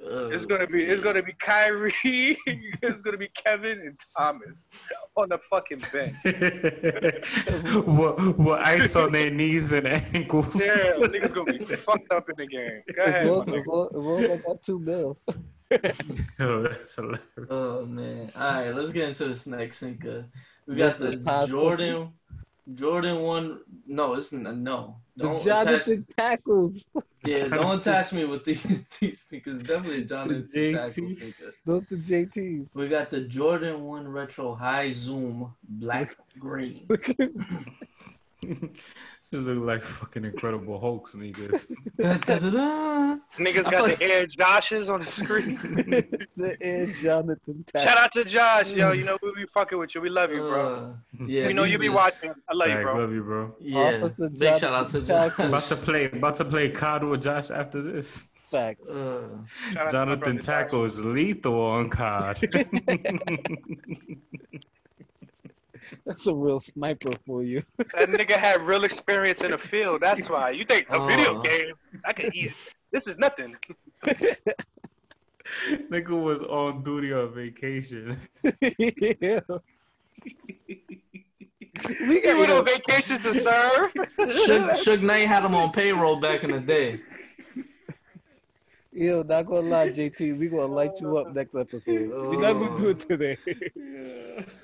It's gonna be it's gonna be Kyrie, it's gonna be Kevin and Thomas on the fucking bench. what, what ice on their knees and ankles? Yeah, niggas gonna be fucked up in the game. Go As ahead. long my as, nigga. long, as long as I got two mil. Yo, oh, that's hilarious. Oh man! All right, let's get into this next sneaker. We got the the Jordan, Jordan one. No, it's n- no. The Don't attach, Jonathan tackles. yeah, don't attach me with these these sneakers. Definitely a Jonathan JT. tackle sneaker. Those the JTs. We got the Jordan one retro high zoom black green. This look like fucking Incredible Hulk niggas. Niggas got feel- the Air Joshes on the screen. the Air Jonathan tackles. Shout out to Josh, yo. You know we be fucking with you. We love you, bro. Uh, yeah, you know you these be watching. I love you, Thanks, bro. love you, bro. Yeah, Officer big shout out to Josh. About to play, about to play COD with Josh after this. Facts. Uh, Shout out to my Jonathan brother Tackle is lethal on COD. That's a real sniper for you. That nigga had real experience in the field. That's why. You think a video Oh. game? I can easy. This is nothing. Nigga was on duty on vacation. yeah. We He went on got vacation to serve. Suge, Suge Knight had him on payroll back in the day. yo, not gonna lie, JT, we gonna light you up next episode. We're not gonna do it today.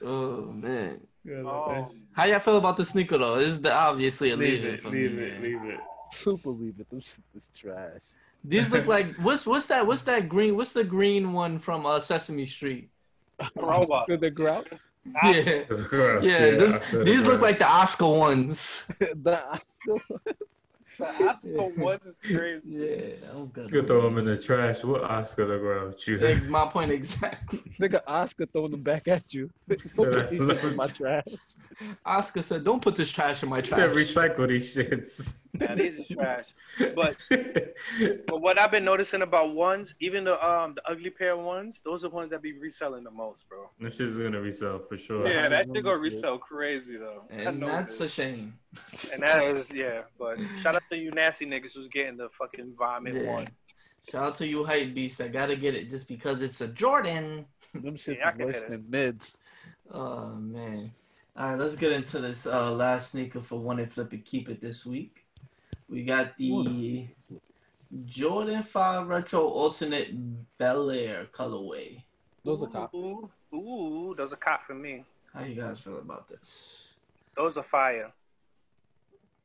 Oh man, Oh. how y'all feel about the sneaker though? This is the obviously a Leave leave, it, for leave me. it, man. leave it. Super leave it. This shit is trash. These look like what's what's that? What's that green? What's the green one from uh, Sesame Street? Robot. To the grout. Yeah, yeah. This, these look like the Oscar ones. the Oscar. The Oscar ones is crazy. Yeah, I'm good. You could throw him in the trash. What Oscar the Grouch you Yeah, my point exactly. Nigga Oscar throwing them back at you. So Don't put these in my trash. Oscar said, "Don't put this trash in my He said trash." recycle these shits. Yeah, these are trash. But but what I've been noticing about ones, even the um the ugly pair ones, those are ones that be reselling the most, bro. This shit's gonna resell for sure. Yeah, that shit gonna resell crazy though. And that's a shame. And that is yeah. But shout out to you nasty niggas who's getting the fucking vomit Yeah. one. Shout out to you, hype beast. I gotta get it just because it's a Jordan. Them shit Yeah, I can worse hit it. than mids. Oh man. All right, let's get into this uh, last sneaker for one and flip it, keep it this week. We got the Jordan Five Retro Alternate Bel Air colorway. Those are cop. Ooh, ooh, those are cop for me. How you guys feel about this? Those are fire.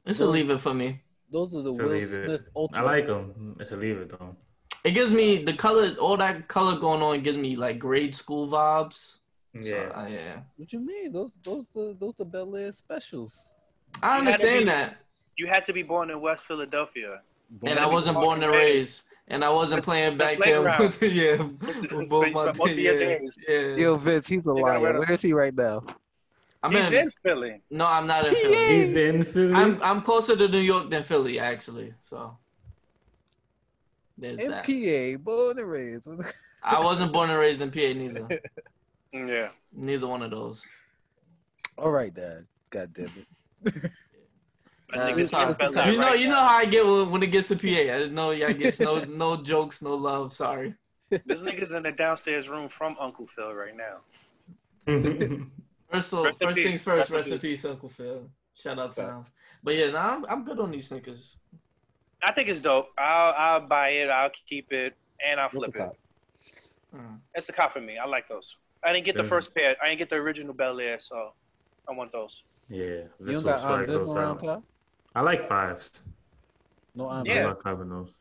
It's a leave it for me. Those are the To Will. Smith Ultra. I like them. It's a leave it though. It gives me the color, all that color going on gives me like grade school vibes. Yeah. So, uh, yeah. What you mean? Those those the those the Bel Air specials. I You had be- understand that. You had to be born in West Philadelphia. And I wasn't born born and and raised. raised. And I wasn't It's playing back there playground. with yeah, with both my most of your yeah, days. yeah. Yo, Vince, he's a liar. Where is he right now? I'm He's in, in Philly. No, I'm not in Philly. He's in Philly. I'm I'm closer to New York than Philly actually. So there's that. MPA, born and raised. I wasn't born and raised in PA neither. Yeah. Neither one of those. All right, Dad. God damn it. Uh, niggas sorry. getting you know, right you know how I get when, when it gets to PA. I just know I get no no jokes, no love. Sorry. This nigga's in the downstairs room from Uncle Phil right now. First, so, Rest in first peace. things first. Rest in Rest in peace, Uncle Phil. Shout out to him. But yeah, nah, I'm, I'm good on these sneakers. I think it's dope. I'll I'll buy it. I'll keep it, and I'll flip it. cop? Mm. It's a cop for me. I like those. I didn't get the first pair. I didn't get the original Bel Air, so I want those. yeah, You let's don't got swag on those one out. top? I like fives. No on I Yeah. like having those.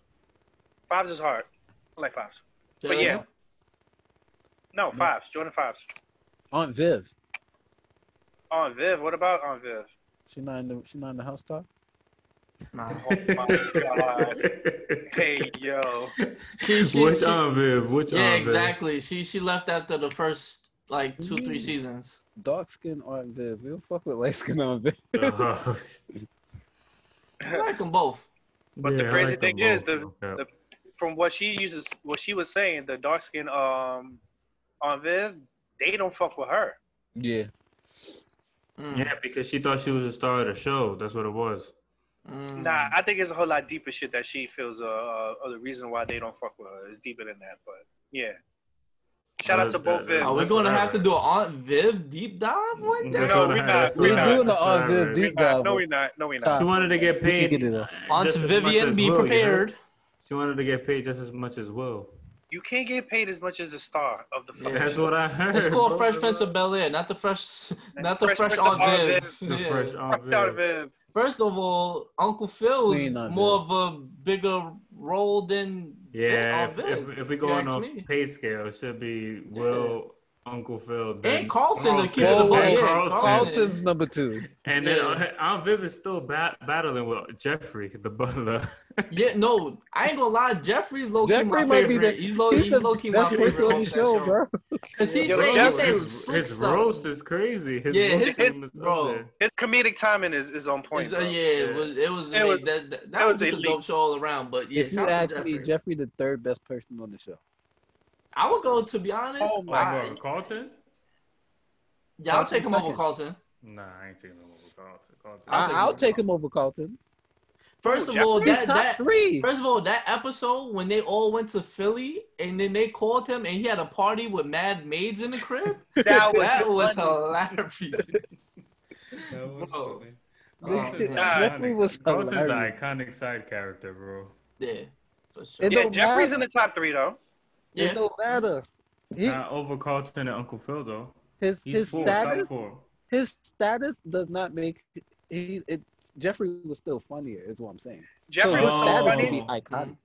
Fives is hard. I like fives. But yeah. No, fives. Jordan fives. Aunt Viv. Aunt Viv. What about Aunt Viv? She not in the she not in the house top? Nah. Oh my god. Hey yo. She, she, Which she- Aunt Viv? Which yeah, Aunt Viv? exactly. She she left after the first like two three seasons. Dark skin Aunt Viv. We don't fuck with light skin Aunt Viv. Uh, I like them both. But the yeah, I crazy like them thing is, the- though. the- From what she uses, what she was saying, the dark skin um Aunt Viv, they don't fuck with her. yeah. Mm, yeah, because she thought she was a star of the show. That's what it was. mm. Nah, I think it's a whole lot deeper shit that she feels uh, uh, the reason why they don't fuck with her is deeper than that. But yeah. Shout out to both that- Viv. Are we going to have to do an Aunt Viv deep dive like That's that? No, we I- not. that's We what not. Doing the that's what I Aunt Viv deep dive. no, we're not. No, we Top. not. She wanted to get paid. get. Aunt just as much Vivian, be Will, you know? prepared. She wanted to get paid just as much as Will. You can't get paid as much as the star of the fucking Yeah. That's show. what I heard. It's called bro. Fresh Prince of Bel Air, not the fresh, not the Fresh fresh Prince Aunt Viv. The Yeah. fresh Aunt Viv. Viv. First of all, Uncle Phil is Queen more of a bigger role than Yeah, Aunt if, Viv. if, if we go on a me. pay scale, it should be Will, Uncle Phil, then And Carlton to keep it Carlton, above- yeah, Carlton. Carlton's number two. And then Yeah. uh, Aunt Viv is still bat- battling with Jeffrey, the butler. Yeah, no, I ain't gonna lie. Jeffrey's low key Jeffrey my might be favorite. the he's low, he's he's, low key my best favorite. person on the on that show, bro. Cause he Yeah, say he say his, slick his stuff. roast is crazy. His Yeah, roast his- game is bro. His comedic timing is, is on point. It's, uh, bro. yeah, it was it was, It was- that, that, that was was a dope show all around. But yeah, if you shout ask to me, Jeffrey. Jeffrey the third best person on the show. I would go to be honest. Oh my I- Over Carlton? Yeah, I'll take him over Carlton Carlton. Nah, I ain't taking him over Carlton. Carlton. I'll I, take I'll take him over Carlton. First Ooh, of all, that that three. First of all, that episode when they all went to Philly and then they called him and he had a party with mad maids in the crib. That was, that was funny. hilarious. That was Bro. funny. Oh, Jeffrey iconic. was Carlton's an hilarious. iconic side character, bro. Yeah, for sure. It Yeah, Jeffrey's matter. in the top three though. Yeah. It don't matter. He, Not over Carlton and Uncle Phil though. his He's his four, status four. his status does not make he it. Jeffrey was still funnier, is what I'm saying. Jeffrey so was so funny. would be iconic.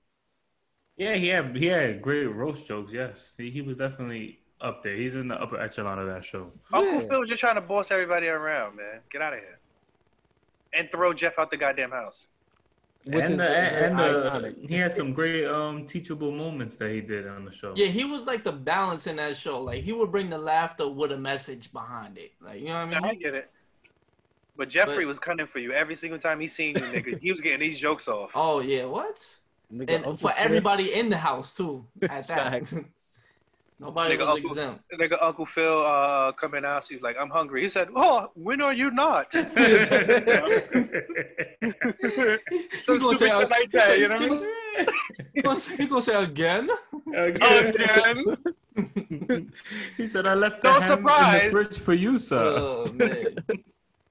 Yeah, he had he had great roast jokes. Yes, he, he was definitely up there. He's in the upper echelon of that show. Uncle Yeah. Phil was just trying to boss everybody around, man. Get out of here. And throw Jeff out the goddamn house. Which and the, and the, he had some great um teachable moments that he did on the show. Yeah, he was like the balance in that show. Like he would bring the laughter with a message behind it. Like you know what I mean? I get it. But Jeffrey But- was cutting for you every single time he seen you, nigga. He was getting these jokes off. Oh yeah, what? Nigga, And Uncle for Phil- everybody in the house too. At that, Facts. nobody Nigga, was Uncle- exempt. Nigga, Uncle Phil uh, coming out, he's like, I'm hungry. He said, Oh, when are you not? Some He gonna stupid say, shit like that, you know what I mean? He gonna say, he gonna say again? Again. he said, "I left the No ham surprise. in the fridge for you, sir." Oh man.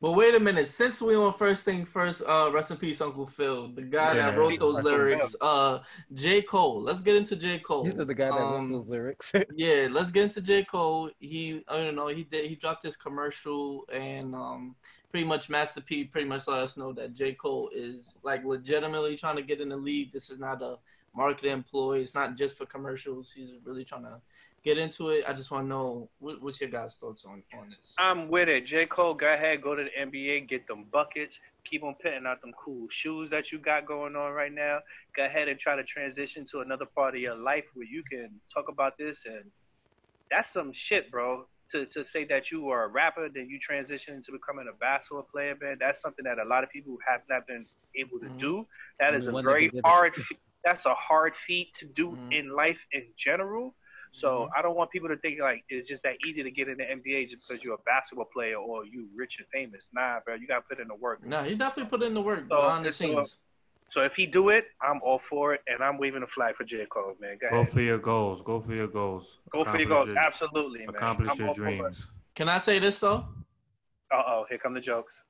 But wait a minute. Since we on first thing first, uh, rest in peace, Uncle Phil, the guy that wrote those Uncle lyrics. Uh, J Cole. Let's get into J Cole. He's the guy that wrote Um, those lyrics. Yeah, let's get into J. Cole. He I don't know, he did he dropped his commercial and um pretty much Master P pretty much let us know that J. Cole is like legitimately trying to get in the league. This is not a marketing employee, it's not just for commercials. He's really trying to get into it. I just want to know what, what's your guys' thoughts on on this? I'm with it. J. Cole, go ahead, go to the NBA, get them buckets, keep on putting out them cool shoes that you got going on right now. Go ahead and try to transition to another part of your life where you can talk about this and that's some shit, bro. To to say that you are a rapper, then you transition into becoming a basketball player, man. That's something that a lot of people have not been able to Mhm. do. That is a very hard. fe- That's a hard feat to do Mhm. in life in general. So Mm-hmm. I don't want people to think like it's just that easy to get in the NBA just because you're a basketball player or you rich and famous. Nah, bro, you gotta put in the work. No, he definitely put in the work So, behind the it's, uh, scenes. So if he do it, I'm all for it, and I'm waving a flag for J Cole, man. Go Go ahead, for your goals. Go for your goals. go for your goals. your- Absolutely, man. Accomplish I'm your all for it. dreams. Can I say this though? Uh oh, here come the jokes.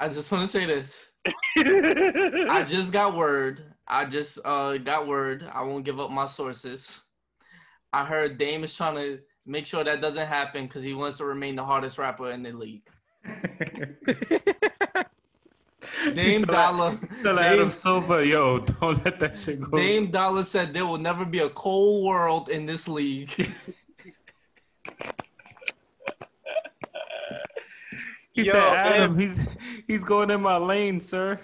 I just want to say this. I just got word. I just uh got word. I won't give up my sources. I heard Dame is trying to make sure that doesn't happen because he wants to remain the hardest rapper in the league. Dame Tell Dollar. Tell Adam Dame, Silver, yo, don't let that shit go. Dame Dollar said there will never be a cold world in this league. He Yo, said, Adam, he's he's going in my lane, sir.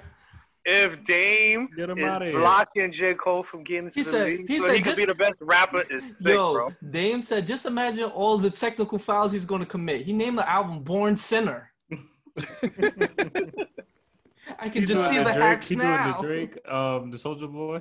If Dame Get him is out of here. blocking J Cole from getting into He the said- league, he so said he could be the best rapper, is sick, Yo, bro. Dame said, just imagine all the technical fouls he's going to commit. He named the album Born Sinner. I can He's just see doing the Drake, hacks he's now. Doing the Drake, um, the Soldier Boy.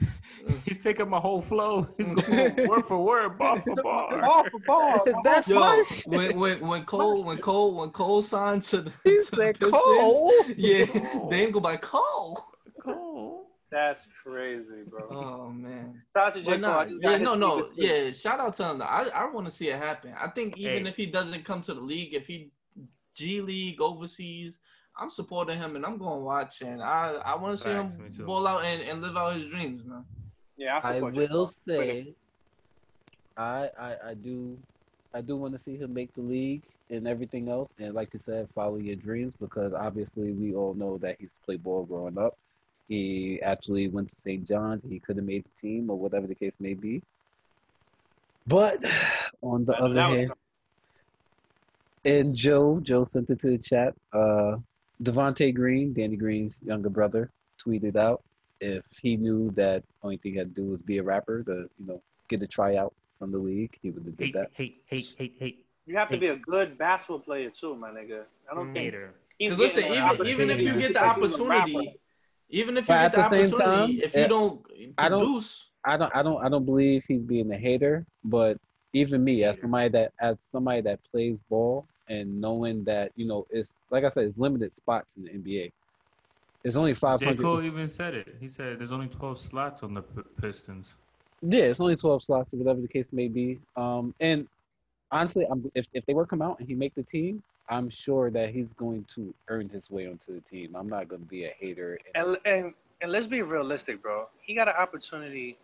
he's taking my whole flow. He's going word for word, bar for bar. Ball for ball. That's Yo, my shit. when when when Cole when Cole when Cole signed to the, He to the said Pistons, Cole. yeah, Cole. Dame go by Cole. Cool. That's crazy, bro. Oh man, Shout out to J but Cole. nah, I just yeah, his no, no, too. yeah. Shout out to him. though. I I want to see it happen. I think even Hey. if he doesn't come to the league, if he G League overseas, I'm supporting him and I'm going to watch and I I want to see him too. ball out and, and live out his dreams, man. Yeah, I, I support J. will Cole. say, I, I I do, I do want to see him make the league and everything else. And like you said, follow your dreams because obviously we all know that he's played ball growing up. He actually went to St. John's. He could have made the team or whatever the case may be. But on the I other that was hand, and Joe, Joe sent it to the chat. Uh, Devonte' Green, Danny Green's younger brother, tweeted out if he knew that only thing he had to do was be a rapper to, you know, get a tryout from the league, he would have did Hate, that. hate, hate, hate, hate. You have to Hey. be a good basketball player too, my nigga. I don't Mm. think Hater. Because listen, even even if you get the just like he's a rapper. opportunity, even if you But get at the the same opportunity, time, if you eh, don't I don't- I don't I don't I don't believe he's being a hater, but even me as somebody that as somebody that plays ball and knowing that, you know, it's like I said, it's limited spots in the NBA. It's only five J. Cole even said it. He said there's only 12 slots on the P- Pistons. Yeah, it's only twelve slots or whatever the case may be. Um and honestly I'm if if they were come out and he make the team, I'm sure that he's going to earn his way onto the team. I'm not gonna be a hater and And and and let's be realistic, bro. He got an opportunity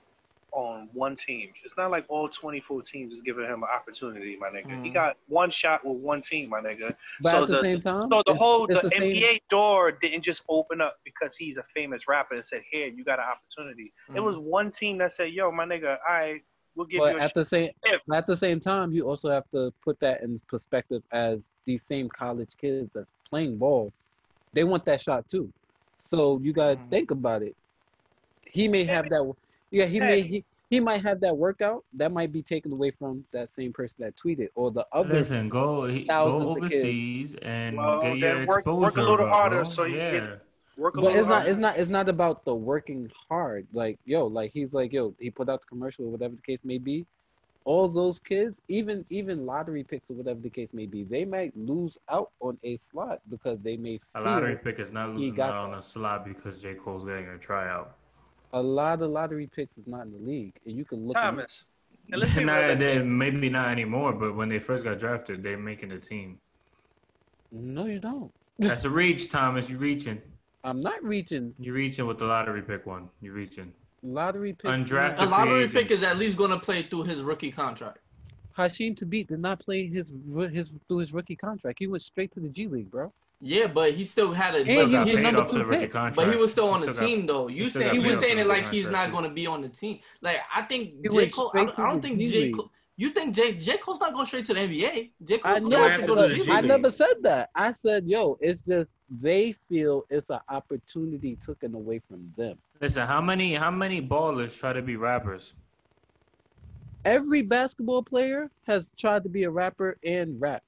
on one team. It's not like all 24 teams is giving him an opportunity, my nigga. He Mhm. got one shot with one team, my nigga. but So at the, the- same time So the whole it's the, same- NBA door didn't just open up because he's a famous rapper and said, "Here, you got an opportunity." It Mhm. was one team that said, "Yo, my nigga, I will give but you a at shot." the same If- at the same time, you also have to put that in perspective as these same college kids that's playing ball, they want that shot too. So you gotta Mhm. think about it. He may have that. Yeah, he may. He, he might have that workout that might be taken away from that same person that tweeted or the other. Listen, go he, go overseas and Well, get your work- exposure. work a little up, harder so you yeah. get- Work a But little it's not. It's not. It's not about the working hard. Like yo, like he's like yo. He put out the commercial or whatever the case may be. All those kids, even even lottery picks or whatever the case may be, they might lose out on a slot because they may A lottery pick is not losing out on a slot because J. Cole's getting a tryout. A lot of lottery picks is not in the league, and you can look. Thomas. And Not- they- maybe not anymore, but when they first got drafted, they're making the team. No, you don't. That's a reach, Thomas. You're reaching. I'm not reaching You're reaching with the lottery pick one. You're reaching. lottery picks. Undrafted. a lottery free pick is at least going to play through his rookie contract. Hasheem Thabeet did not play his his through his rookie contract. He went straight to the G League, bro. Yeah, but he still had a. Still got he's paid number off two the pick. contract. But he was still on the still got- team though. You he still saying got he was saying it like he's not going to be on the team. Like I think He J Cole. I, don't- I don't think G J League. Cole. You think J J Cole's not going straight to the NBA? J I Cole's going to never, have to go to the G I League. never said that. I said, yo, it's just they feel it's an opportunity taken away from them. Listen, how many how many ballers try to be rappers? Every basketball player has tried to be a rapper and rap.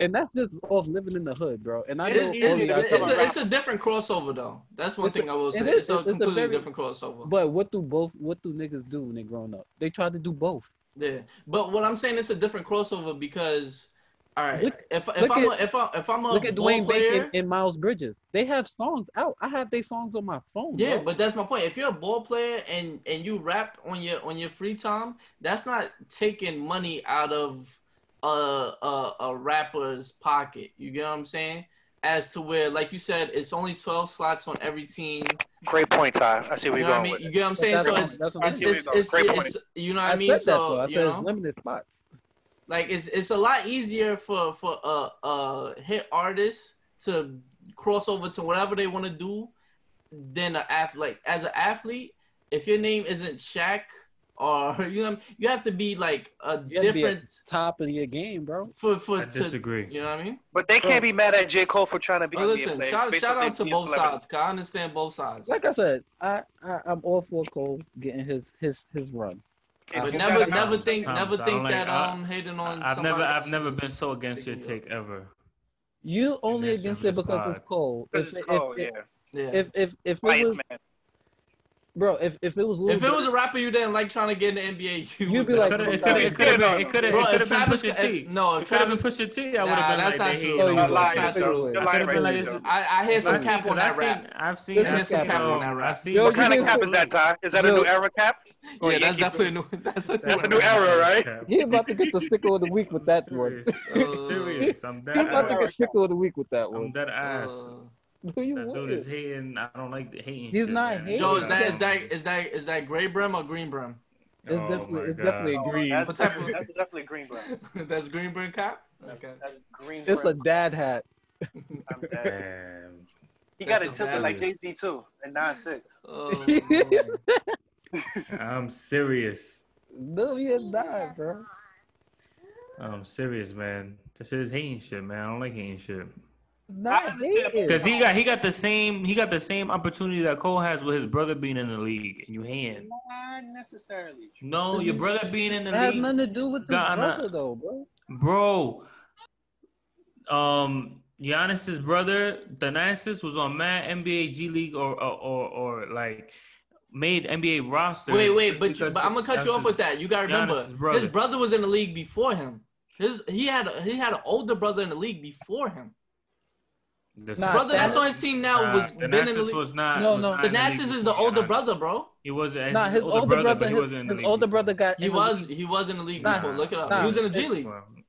And that's just off living in the hood, bro. And I It know is all easy you to guys It's, a, it's a different crossover though. That's one It's thing I will say. is. It's a It's a completely very- different crossover. But what do both? What do niggas do when they grown up? They try to do both. Yeah, but what I'm saying it's a different crossover because, all right, Look- if if look I'm at- a, if I if I'm a Look at Dwayne player, Bacon and Miles Bridges. They have songs out. I have their songs on my phone. yeah, bro. but that's my point. If you're a ball player and and you rap on your on your free time, that's not taking money out of a a, a rapper's pocket. You get what I'm saying? As to where, like you said, it's only 12 slots on every team. Great point, Ty. I see where You you're know what I going mean? with You it. get what I'm saying? that's So what- it's that's it's, it's, you're it's, Great it's- you know what I, I mean? said that so though. I you said know, limited spots. like it's it's a lot easier for for a, a hit artist to cross over to whatever they want to do than an athlete. Like, as an athlete, if your name isn't Shaq or you know, you have to be like a You have to be at different top of your game, bro. for for I to, disagree. you know what I mean? But they can't be mad at J. Cole for trying to be But an NBA listen, shout, shout out to both celebrity. sides. 'cause I understand both sides. Like I said, I, I I'm all for Cole getting his his his run. If but never, never think, Thomas, never think like- that I- um hating on. I've never, I've never been so against your picking you take ever. You only this against it because it's pod. Cole. Because If, it's if, Cole, if, yeah. up. Yeah. if if if it Biased was man. Bro, if if it was Lil if it was a rapper you didn't like trying to get in the NBA, you You'd would be like, never- It could have, that. it could have been, it could have, Bro, if could have been Pusha T. no, if It could have been Pusha T. I would have been that's like, not true. hating No, on you're lying. That's not true. I lying could've right been now, like, Joe. it's- I, I hear some I've cap on that I've rap. seen- I've seen. Some cap on that rap. I've seen. Yo, What kind of did cap is that, Ty? Is that a new era cap? Or Yeah, that's cap? definitely new. That's a new new era, right? He about to get the sicko of the week with that one. serious. I'm dead He's about to get sicko of the week with that I'm dead ass. You That dude is hating. I don't like the hating. He's shit, not man. hating. Joe, is that is that is that is that gray brim or green brim? It's Oh definitely it's God. definitely Oh, green. that's, What type of- that's definitely green brim. That's green brim cap. Okay. That's green It's a dad hat. I'm dead. Damn. He got it That's a tilted like value. Jay Z too, at nine six. Oh, I'm serious. no, he is not, bro. I'm serious, man. This is hating shit, man. I don't like hating shit. Not Cause he got he got the same he got the same opportunity that Cole has with his brother being in the league, and you hating. Not necessarily. No, your brother being in the league has nothing to do with his Ghana. brother, though, bro. bro. Um, Giannis's brother, Thanasis, was on Mad NBA G League or or or, or like made NBA roster. wait, wait, but because but I'm gonna cut you off his- with that. You gotta remember, brother. his brother was in the league before him. His he had a, he had an older brother in the league before him. This Nah, brother that's on his team now Nah, was been in the Thanasis league. was not. No, was no. The in league Nasus is the older brother, bro. He was. Nah, his older brother, but he his, wasn't in the his league older brother got. He was league. he was in the league Nah, before. Look it up. nah. he was in the G League.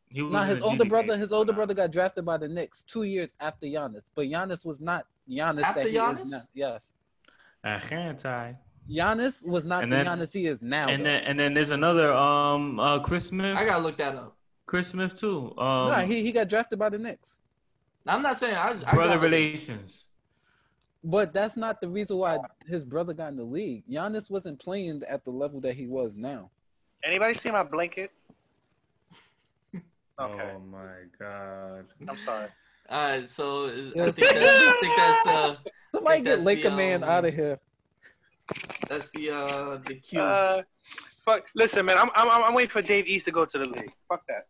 He was Nah, his older brother, his older brother got drafted by the Knicks two years after Giannis, but Giannis was not Giannis After that he Giannis? is now. Yes, I can't tie. Giannis was not And the then- Giannis he is now. And though. then and then there's another um uh Chris Smith. I gotta look that up. Chris Smith too. Um, nah, he, he got drafted by the Knicks, I'm not saying I, I brother gotta- relations. but that's not the reason why his brother got in the league. Giannis wasn't playing at the level that he was now. Anybody see my blanket? Okay, Oh my god. I'm sorry. All right, so is- I think that's, I think that's the Somebody think get that's the, Laker man um, out of here. that's the uh the cue. Uh, fuck. Listen, man, I'm, I'm I'm waiting for Dave East to go to the league. Fuck that.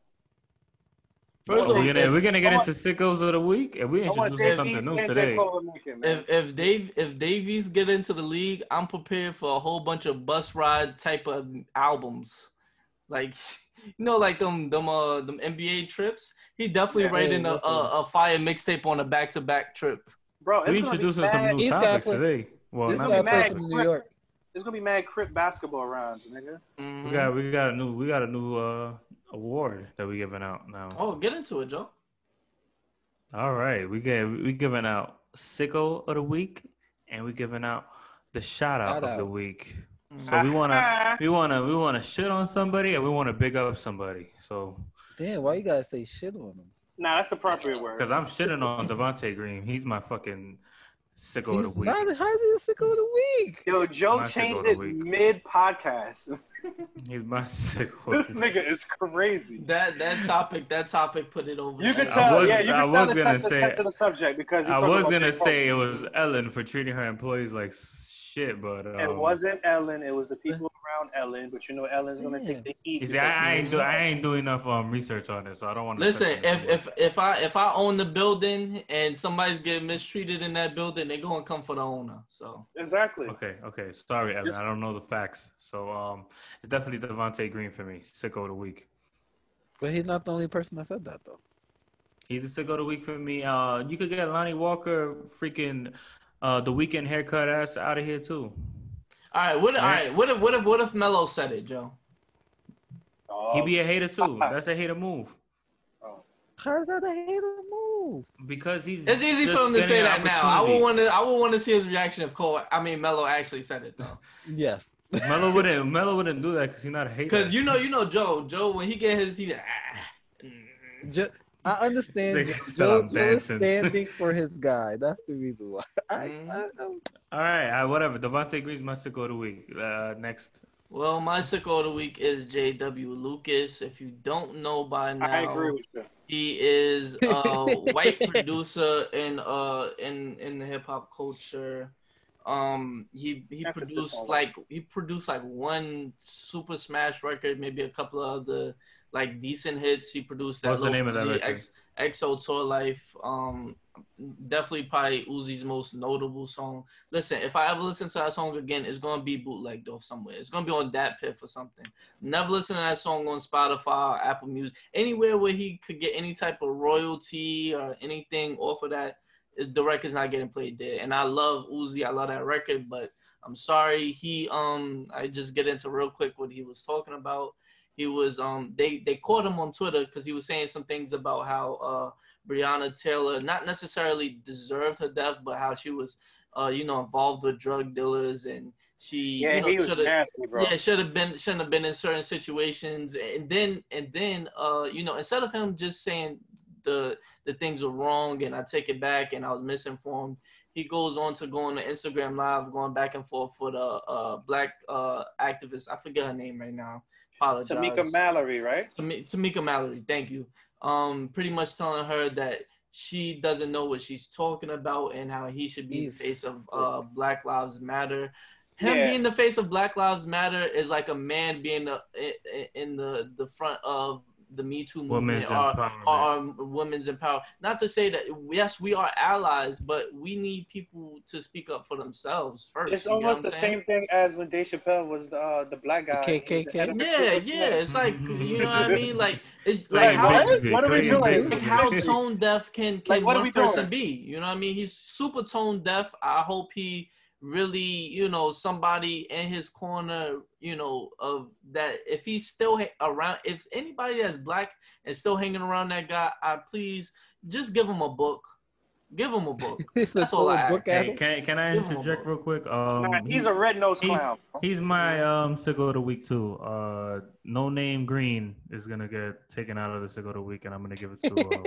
First of we're all, gonna we're gonna get want- into sickos of the week, and we I want introducing Dave something East new today. Cole to make it, man. if if Dave if Dave East get into the league, I'm prepared for a whole bunch of bus ride type of albums, like you know, like them them uh them NBA trips. He definitely Yeah. writing Yeah, a, a a fire mixtape on a back to back trip. Bro, it's We gonna be introducing some new East topics guy play- today. Well, This not gonna be mad. person topics. from New York. There's gonna be mad crip basketball rounds, nigga. Mhm. We got we got a new we got a new uh award that we giving out now. Oh, get into it, Joe. All right, we get we giving out sicko of the week, and we giving out the shout out Shout of the week. So we wanna we wanna we wanna shit on somebody, and we wanna big up somebody. So Damn, why you gotta say shit on him? Nah, that's the appropriate word. because I'm shitting on Devonte' Green, he's my fucking sicko of the week. not, how's he a sicko of the week? Yo, Joe My changed it mid podcast. He's my sicko. this of the nigga is crazy. That that topic that topic put it over. You the could tell, was- yeah, you I could tell was the gonna say- to the subject because I was gonna say it was Ellen for treating her employees like shit, but um, It wasn't Ellen. It was the people around Ellen, but you know Ellen's gonna Yeah. take the heat. See, I, I ain't do. I ain't doing enough um research on this, so I don't want to Listen, if if if I if I own the building and somebody's getting mistreated in that building, they're gonna come for the owner. So exactly. Okay, okay. Sorry, Evan. Just- I don't know the facts. So um it's definitely Devonte' Green for me. Sicko of the week. But he's not the only person that said that though. He's a sicko of the week for me. Uh you could get Lonnie Walker freaking uh the Weeknd haircut ass out of here too. all right, what all Next. right, what if what if what if Melo said it, Joe? Oh, He be a hater too. That's a hater move. How's that a hater move? Because he's It's easy for him to say that now. I would want to I would want to see his reaction if Cole I mean Melo actually said it though. Yes. Melo wouldn't Melo wouldn't do that because he's not a hater. Cause you know you know Joe Joe when he get his he ah, mm. Ju- I understand. They Joe, Joe I'm dancing. standing for his guy. That's the reason why. I, Mhm. I, I'm- All right, uh, whatever. Devonte' Green's my sicko of the week. Uh, next. Well, my sicko of the week is J.W. Lucas. If you don't know by now, I agree with you. He is a white producer in uh in in the hip hop culture. Um, he he Emphasis produced like he produced like one super smash record, maybe a couple of other like decent hits. He produced that What's the name of that Uzi record? X, XO Tour Llif3. Um, definitely probably Uzi's most notable song. Listen, if I ever listen to that song again, it's gonna be bootlegged off somewhere. It's gonna be on that Piff or something. Never listen to that song on Spotify or Apple Music, anywhere where he could get any type of royalty or anything off of that. The record's not getting played there. And I love Uzi. I love that record, but I'm sorry. He um, I just get into real quick what he was talking about. He was um, they they caught him on Twitter because he was saying some things about how uh Breonna Taylor not necessarily deserved her death, but how she was uh, you know, involved with drug dealers and she Yeah, you know, he was nasty, bro. yeah, should have been shouldn't have been in certain situations, and then and then uh, you know, instead of him just saying the the things were wrong and I take it back and I was misinformed, he goes on to go on the Instagram live, going back and forth for the uh, black uh, activist. I forget her name right now. Apologize. Tamika Mallory, right? Tami- Tamika Mallory, thank you. Um, pretty much telling her that she doesn't know what she's talking about and how he should be He's- the face of uh, Black Lives Matter. Him Yeah. being the face of Black Lives Matter is like a man being the, in, in the the front of the Me Too Women's movement or, empowerment. or women's empowerment. Not to say that yes, we are allies, but we need people to speak up for themselves first. It's you get almost the saying? same thing as when Dave Chappelle was the uh, the black guy. The KKK? He Yeah, yeah. Klan. It's like you know what I mean. Like it's Clayton like how Basically, What are we doing? Like how tone deaf can can Like, what are one we person doing? be? You know what I mean? He's super tone deaf. I hope he really, you know, somebody in his corner, you know, of that. If he's still ha- around, if anybody that's black and still hanging around that guy, I please just give him a book. Give him a book. He said, That's all I book Hey, can, can I Give interject real quick? Um, Nah, he's he- a red nosed he's- clown. He's my um sicko of the week too. Uh, no name Green is gonna get taken out of the sicko of the week, and I'm gonna give it to uh,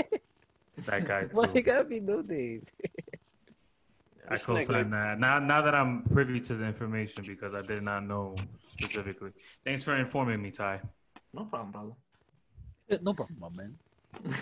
that guy Why he gotta be no name? I This co-sign that. Now, now that I'm privy to the information because I did not know specifically. Thanks for informing me, Ty. No problem, brother. No problem, my man.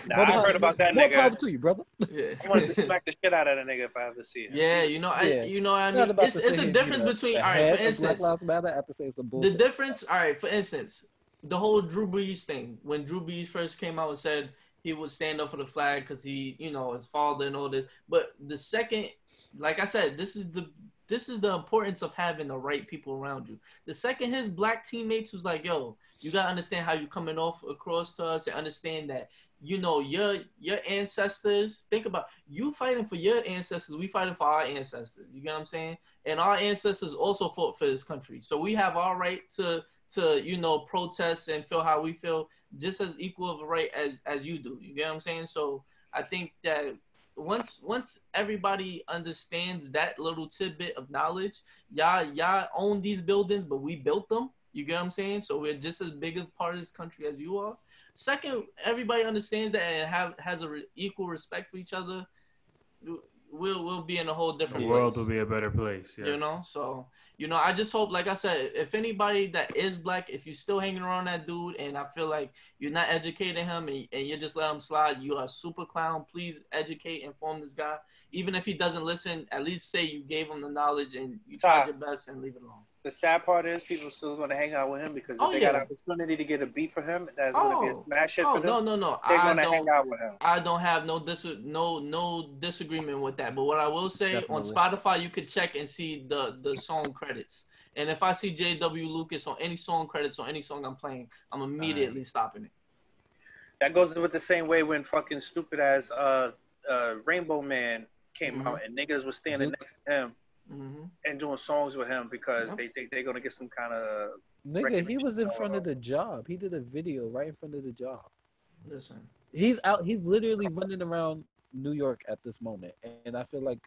Nah, More I heard about that more nigga. power to you, brother. Yeah. I wanted to smack the shit out of that nigga if I ever see him. Yeah, you know, I, Yeah. you know, what I mean, about it's, it's a here and be difference the- between, the all right, for of Black instance, Lives Matter after saying some the bullshit. difference, all right, for instance, the whole Drew Brees thing. When Drew Brees first came out and said he would stand up for the flag because he, you know, his father and all this. But the second, like I said, this is the this is the importance of having the right people around you. The second his black teammates was like, "Yo, you gotta understand how you coming off across to us and understand that." You know your your ancestors. Think about you fighting for your ancestors. We fighting for our ancestors. You get what I'm saying? And our ancestors also fought for this country. So we have our right to to you know protest and feel how we feel just as equal of a right as as you do. You get what I'm saying? So I think that once once everybody understands that little tidbit of knowledge, y'all y'all own these buildings, but we built them. You get what I'm saying? So we're just as big a part of this country as you are. Second, everybody understands that and have has a re- equal respect for each other. We'll we'll be in a whole The different world place will be a better place. Yes. you know so you know i just hope like i said if anybody that is black if you're still hanging around that dude and i feel like you're not educating him and, and you just let him slide you are a super clown please educate inform this guy even if he doesn't listen at least say you gave him the knowledge and you tried your best and leave it alone The sad part is people still going to hang out with him because if Oh, they got an opportunity to get a beat for him, that's going to be a Oh. smash hit Oh for them. no no no! They're I going to don't. hang out with him. I don't have no dis no no disagreement with that. But what I will say on Spotify, you could check and see the the song credits. And if I see J.W. Lucas on any song credits on any song I'm playing, I'm immediately stopping it. That goes with the same way when fucking stupid as uh, uh, Rainbow Man came Mhm. out and niggas was standing Mhm. next to him hmm and doing songs with him because Yep. they think they're going to get some kind of. Nigga, he was in front of the job. He did a video right in front of the job. Listen, He's out. He's literally running around New York at this moment, and I feel like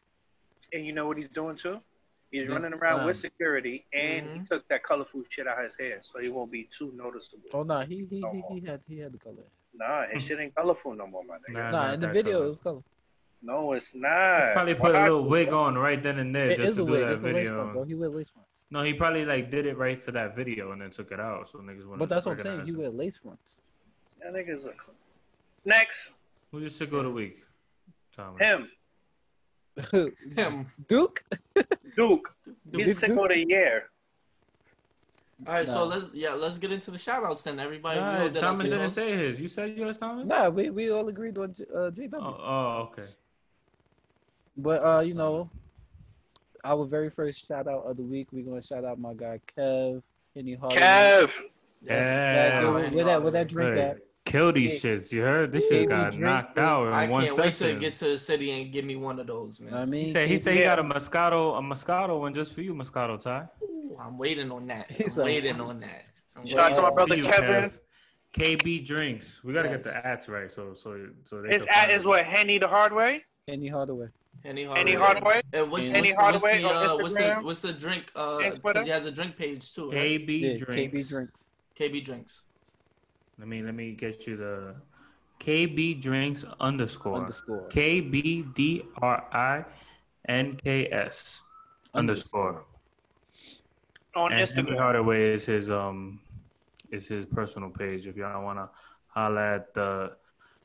And you know what he's doing too? He's Yeah. running around with Um, security and he Mhm. took that colorful shit out of his hair so he won't be too noticeable. oh nah, he he, No he, he had he had the color. Nah, his shit ain't colorful no more, my nigga. Nah, Nah, not in the video color. it was color. No, it's not. Probably put a little wig bro. on right then and there It just to do wig. that It's a lace video. front, bro. He wear lace fronts. No, he probably like did it right for that video and then took it out, so niggas wouldn't. But that's what I'm saying. recognize He him. wear lace fronts. That nigga's a... Next, Who's just sicko of the week? Thomas. him, him. Duke. Duke. Duke. He's sick of the year. All right, so let's yeah, let's get into the shout outs then. Everybody, Nah, know that Thomas didn't those. say his. You said yours, Thomas. Nah, we, we all agreed on J- uh, JW. Oh, oh, okay. But uh, you know, our very first shout out of the week, we're gonna shout out my guy Kev, Henny Hardy. Kev. Yes. Yeah. where, where that where that drink Hey, at? Kill these Yeah. shits. You heard? This shit got drink, knocked bro. out in I one can't wait to session. get to the city and give me one of those, man. I mean, He said he said he got a Moscato, a Moscato one just for you, Moscato Ty. Ooh, I'm waiting on that. He's I'm like- waiting on that. I'm Shout out to my brother you, Kevin. Kev. KB Drinks. We gotta get the ads right, so so so they. His can at find is what Henny the hard way. Henny Hardaway. Henny Henny Hardaway. Hardaway. And what's, Henny what's, what's Hardaway the, uh, what's the what's the drink? Uh, because he has a drink page too. Right? KB Yeah, Drinks. KB drinks. KB drinks. Let me let me get you the KB Drinks underscore Underscore. K B D R I N K S underscore. On And Henny Hardaway is his um is his personal page. If y'all wanna holla at the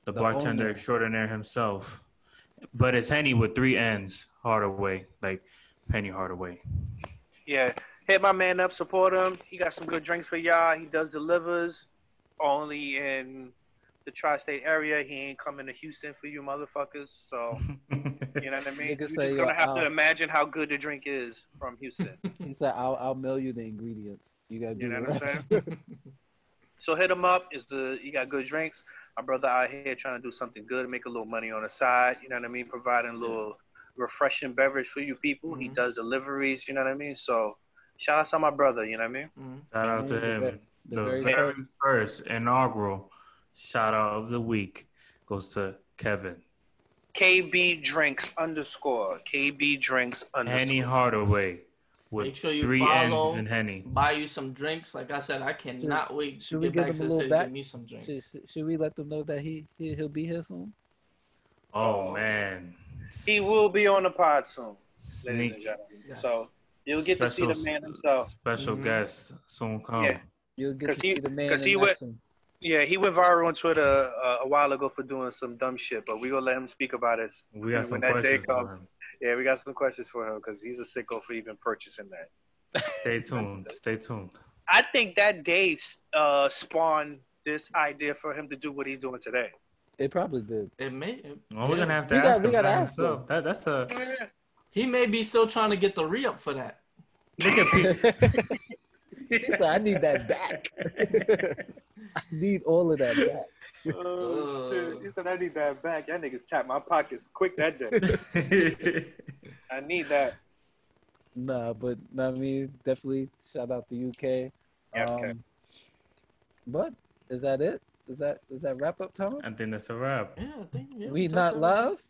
the, The bartender owner. extraordinaire himself. But it's Henny with three N's, Hardaway, like Penny Hardaway. Yeah. Hit my man up, support him. He got some good drinks for y'all. He does delivers only in the tri-state area. He ain't coming to Houston for you motherfuckers. So you know what I mean. You're say, just yo, gonna have to I'll- imagine how good the drink is from Houston. He said, "I'll I'll mail you the ingredients. You gotta do You know the what I'm rest." so hit him up. Is the you got good drinks? My brother out here trying to do something good, make a little money on the side. You know what I mean? Providing a little refreshing beverage for you people. He Mhm. does deliveries. You know what I mean? So shout out to my brother. You know what I mean? Mhm. Shout out to The him. Ve- the The very very first- first inaugural shout out of the week goes to Kevin. KB drinks underscore KB drinks underscore. Henny Hardaway with Make sure you three follow. N's in Henny. Buy you some drinks. Like I said, I cannot wait to should we get give back to a the city. back? Get me some drinks. Should, should- should we let them know that he, he he'll be here soon? Oh man. He will be on the pod soon, ladies and Sneak. gentlemen. Yes. So you'll get to see the man himself. Special Mhm. guest soon come. Yeah. You'll get 'Cause to he- see the man 'cause in he went- action. Yeah, he went viral on Twitter uh, a while ago for doing some dumb shit, but we gonna let him speak about it. We got when some that day comes. Yeah, we got some questions for him because he's a sicko for even purchasing that. Stay tuned. Stay tuned. I think that day uh, spawned this idea for him to do what he's doing today. It probably did. It may. It, Well, we're yeah. gonna have to We got- ask we him gotta ask himself. That, that's a He may be still trying to get the re up for that. look at people. He said, I need that back. I need all of that back. Oh, shit. He said, I need that back. Y'all niggas tapped my pockets quick that day. I need that. Nah, but nah, I mean, definitely shout out to UK. Yes, Kev. Um, but is that it? Is that is that wrap up time? I think that's a wrap. Yeah, I think. Yeah, we touched not on it. live.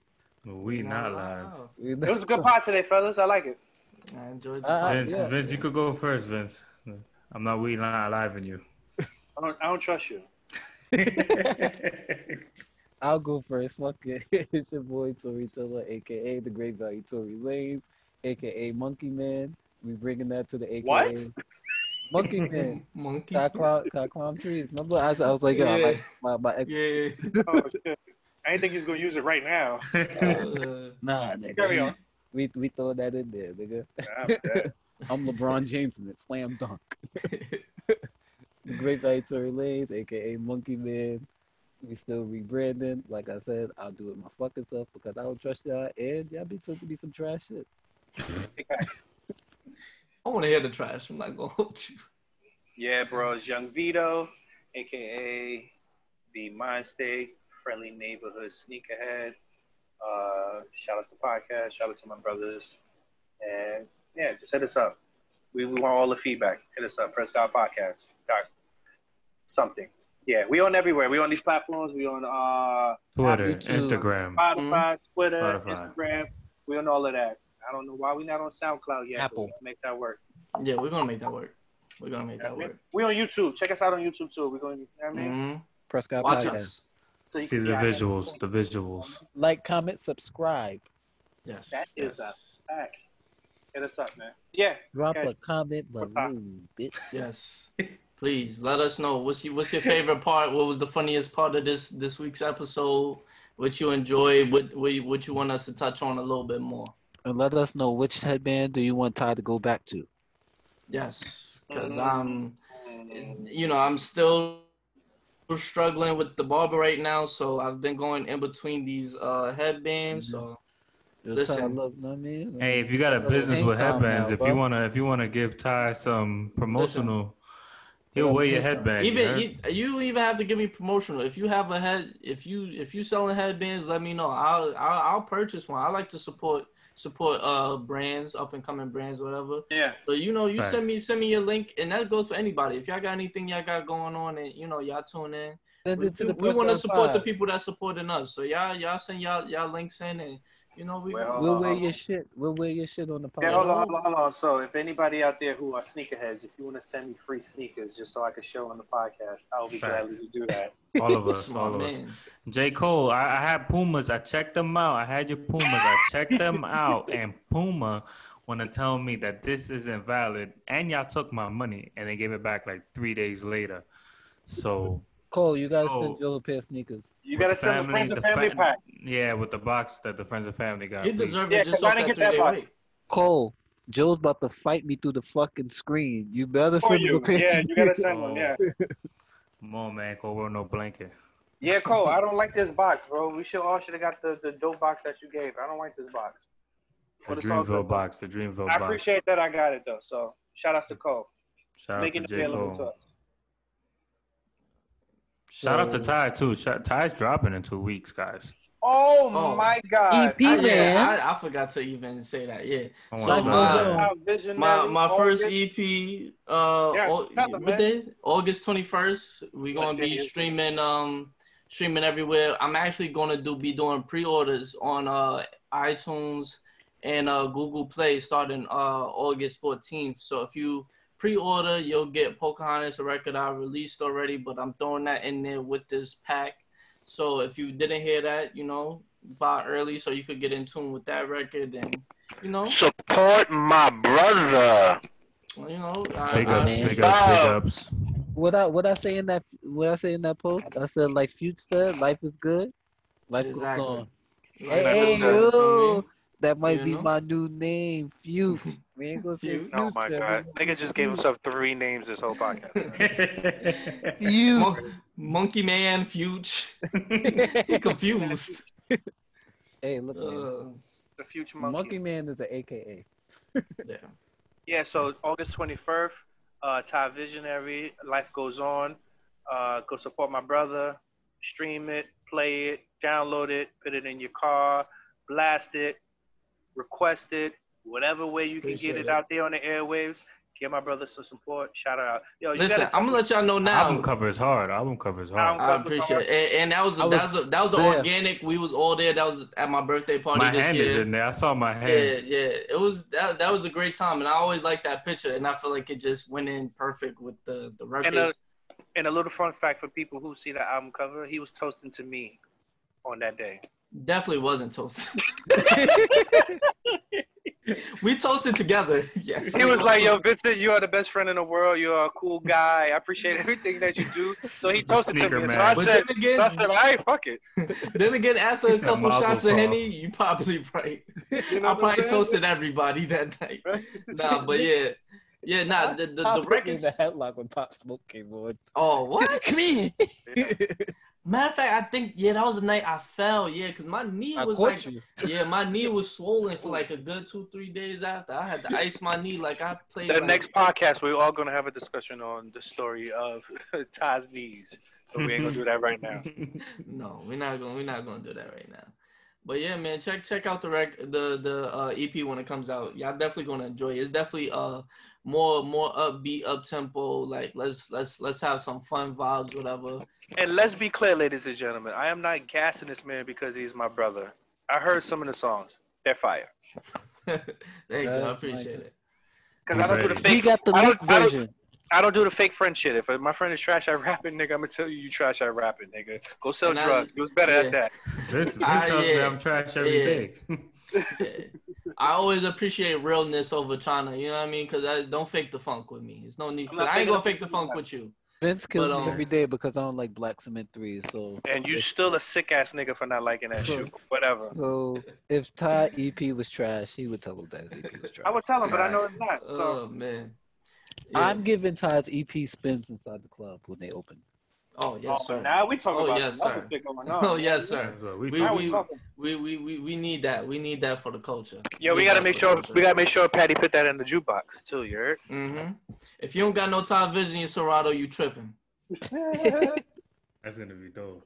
We not live. We It was a good pod today, fellas. I like it. I enjoyed the Uh, Vince, yeah. Vince, you could go first, Vince. I'm not we not alive in you. I don't, I don't trust you. I'll go first. Fuck it. it's your boy Tory Tiller, aka the Great Value Tory Lanez, aka Monkey Man. We bringing that to the AKA What? Monkey Man. Monkey. Can I climb, can climb trees? Remember, I was, I was like, yeah, Yeah. like my my ex. Yeah. Oh, shit. I didn't think he was going to use it right now. Uh, Nah, nigga. Carry on. We we throw that in there, nigga. I'm LeBron James in it. Slam dunk. Great Value Tory Lanez, aka Monkey Man. We still rebranding. Like I said, I'll do it my fucking self because I don't trust y'all and y'all be talking be some trash shit. I want to hear the trash. I'm not gonna hold you. Yeah, bro, it's Yung Vitto, aka the Mind State Friendly Neighborhood Sneakerhead. Uh, shout out to the podcast. Shout out to my brothers. And yeah, just hit us up. We, we want all the feedback. Hit us up. Press Gawdz Podcast. Dot something. Yeah, we on everywhere. We on these platforms. We on uh Twitter, YouTube. Instagram. Spotify, Twitter, Spotify. Instagram. We on all of that. I don't know why we not on SoundCloud yet. Apple. we Make that work. Yeah, we're gonna make that work. We're gonna make that work. We on YouTube. Check us out on YouTube too. We're going. You know what I mean? mm-hmm. Press Gawdz Watch Podcast. us. So you See can the our visuals, the visuals. Like, comment, subscribe. Yes. That is yes. Back. Hit us up, man. Yeah. Drop Okay. a comment What's below, bitch. Yes. Please let us know what's your, what's your favorite part. What was the funniest part of this this week's episode? What you enjoyed? What what you, what you want us to touch on a little bit more? And let us know which headband do you want Ty to go back to. Yes, because Mm. I'm you know I'm still struggling with the barber right now, so I've been going in between these uh headbands. So Yo, Listen. Look, know I mean? Hey, if you got a business with headbands, now, if bro. you wanna, if you wanna give Ty some promotional, he'll Little wear your headband. even you, you even have to give me promotional. If you have a head, if you if you selling headbands, let me know. I'll I'll, I'll purchase one. I like to support support uh brands, up and coming brands, whatever. Yeah. So you know, you send me send me your link, and that goes for anybody. If y'all got anything y'all got going on, and you know y'all tune in, we, it to the we want to support the people that supporting us. So y'all y'all send y'all y'all links in, and you know we. Well, We'll Uh, wear uh, your shit. We'll wear your shit on the Yeah, podcast. hold on, hold on, hold on. So, if anybody out there who are sneakerheads, if you want to send me free sneakers just so I can show on the podcast, I'll be glad to do that. all of us, Smart all of us. J. Cole, I, I had Pumas. I checked them out. I had your Pumas. I checked them out, and Puma want to tell me that this isn't valid, and y'all took my money, and they gave it back like three days later. So Cole, you gotta Oh. send Joe a pair of sneakers. You gotta the send the family- friends and the family fa- pack. Yeah, with the box that the friends and family got. He please. deserved Yeah, it just 'cause I off didn't get that box. wait. Cole, Joe's about to fight me through the fucking screen. You better For send him a you. pair of Yeah, you gotta sneakers. send one. Yeah. Come on, man. Cole, wear no blanket. Yeah, Cole, I don't like this box, bro. We should all should have got the, the dope box that you gave. I don't like this box. The But Dreamville good. box. The Dreamville box. I box. appreciate that I got it though. So shout outs to Cole. Shout out to it J. available to us. Shout out to Ty too. Ty's dropping in two weeks, guys. Oh, Oh. my god. EP, I, man. yeah, I, I forgot to even say that. Yeah, I So want my- to my my first EP, uh, Yes, Au- tell them, what day? August twenty first. We're gonna What day be is streaming, um, streaming everywhere. I'm actually gonna do be doing pre orders on uh iTunes and uh Google Play starting uh August fourteenth. So if you pre-order, you'll get Pocahontas, a record I released already, but I'm throwing that in there with this pack. So if you didn't hear that, you know, buy early so you could get in tune with that record and you know, Support my brother. you know, I, Big I- ups, man. big ups, big ups. What I what I say in that what I say in that post? I said like Future, life is good. Life Exactly. goes on. Hey, Life hey is good. yo, that might You be know? my new name, Fute. We ain't gonna say Fute. Oh my Future, god. we Nigga just gave himself three names this whole podcast. Fute. Mon- Monkey Man, Fuge. he confused. Hey, look. Uh, The future Monkey. monkey. Man is an AKA. yeah. Yeah, so August 21st, uh, Ty Visionary, Life Goes On. Uh, go support my brother, stream it, play it, download it, put it in your car, blast it, request it, whatever way you can get it, it. out there on the airwaves. Give my brother some support. Shout out. Yo, you Listen, gotta I'm gonna let y'all know now. Album cover is hard. Album cover is hard. I appreciate it, and, and that was, I that was was a, that was there. organic. We was all there. That was at my birthday party My this hand year. is in there. I saw my hand. yeah. yeah. It was that that was a great time, and I always liked that picture, and I feel like it just went in perfect with the the records. And, uh, and a little fun fact for people who see the album cover, he was toasting to me on that day. Definitely wasn't toasted. we toasted together. Yes. He was like, "Yo, Vincent, you are the best friend in the world. You are a cool guy. I appreciate everything that you do." So he toasted to me. man. So I But said, then again, so I said, "All right, fuck it." then again, after a couple mazel shots of tov. henny, you probably right. You know I probably saying? toasted everybody that night. Nah, but yeah, yeah, nah. The the, Pop the put me in records. the headlock when Pop Smoke came on. Oh, what? Come here. Matter of fact, I think yeah, that was the night I fell. Yeah, cause my knee was like, you. yeah, my knee was swollen for like a good two, three days after. I had to ice my knee like I played. The like, next podcast, we're all gonna have a discussion on the story of Ty's knees. So we ain't gonna do that right now. No, we're not gonna we're not gonna do that right now. But yeah, man, check check out the rec the the uh, EP when it comes out. Y'all definitely gonna enjoy it. It's definitely uh more more upbeat, up tempo. Like let's let's let's have some fun vibes, whatever. And let's be clear, ladies and gentlemen, I am not gassing this man because he's my brother. I heard some of the songs. They're fire. there you. I appreciate it. Because I don't do the Ready. He fake. got the I don't- leak don't- version. I don't do the fake friend shit. If my friend is trash I rap it, nigga, I'm gonna tell you you trash I rap it, nigga. Go sell And I- drugs. It was better yeah. at that. Vince, Vince Ah, tells me yeah. I'm trash every Yeah. day. Yeah. I always appreciate realness over China. you know what I mean? Because I don't fake the funk with me. It's no need. I'm 'cause not I ain't gonna fake the the funk funk. with you. Vince kills But, me um, every day because I don't like Black Cement 3. So, And you still a sick ass nigga for not liking that shit. Whatever. so if Ty EP was trash, he would tell him that his EP was trash. I would tell him, but I know it's not. Oh man. Yeah. I'm giving Ty's EP spins inside the club when they open. Oh yes, oh, sir. now we talking Oh, about yes, other sir. shit going on. Oh yes, sir. We We- talk. we we- We, we we we need that. We need that for the culture. Yeah, we need gotta make sure culture. we gotta make sure Patty put that in the jukebox too. You heard? Mm-hmm. If you don't got no top vision in Serato, you tripping. That's gonna be dope.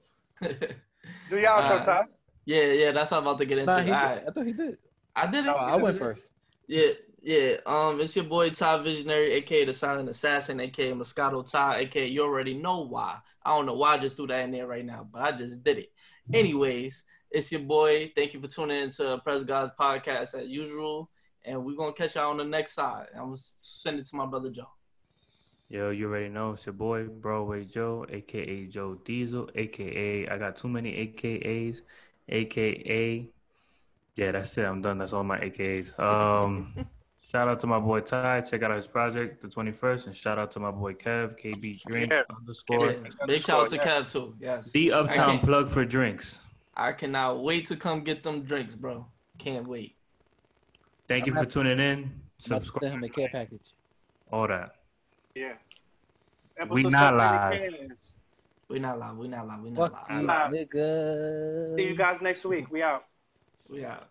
Do y'all Uh, show time? yeah, yeah, that's how I'm about to get into. Nah, it. he All did. right. I thought he did. I did it. No, I went first. Yeah, yeah. Um, it's your boy Ty Visionary, aka the Silent Assassin, aka Moscato Ty, aka you already know why. I don't know why I just threw that in there right now, but I just did it. Anyways, it's your boy. Thank you for tuning in to Press Gawdz podcast as usual. And we're gonna catch y'all on the next side. I'm gonna send it to my brother Joe. Yo, you already know it's your boy Broadway Joe, aka Joe Diesel, aka I got too many AKAs, aka yeah, that's it. I'm done. That's all my AKAs. Um, shout out to my boy Ty. Check out his project, the 21st, and shout out to my boy Kev, KB Drinks Yeah. underscore. Yeah, Big shout out to Kev too. Yes. The Uptown plug for drinks. I cannot wait to come get them drinks, bro. Can't wait. Thank you I'm for happy- tuning in. I'm to send Subscribe. him a care package. All that. Yeah. We Episode not live. cans. We not live. We not live. We not live. you, Live. nigga. See you guys next week. We out. We out.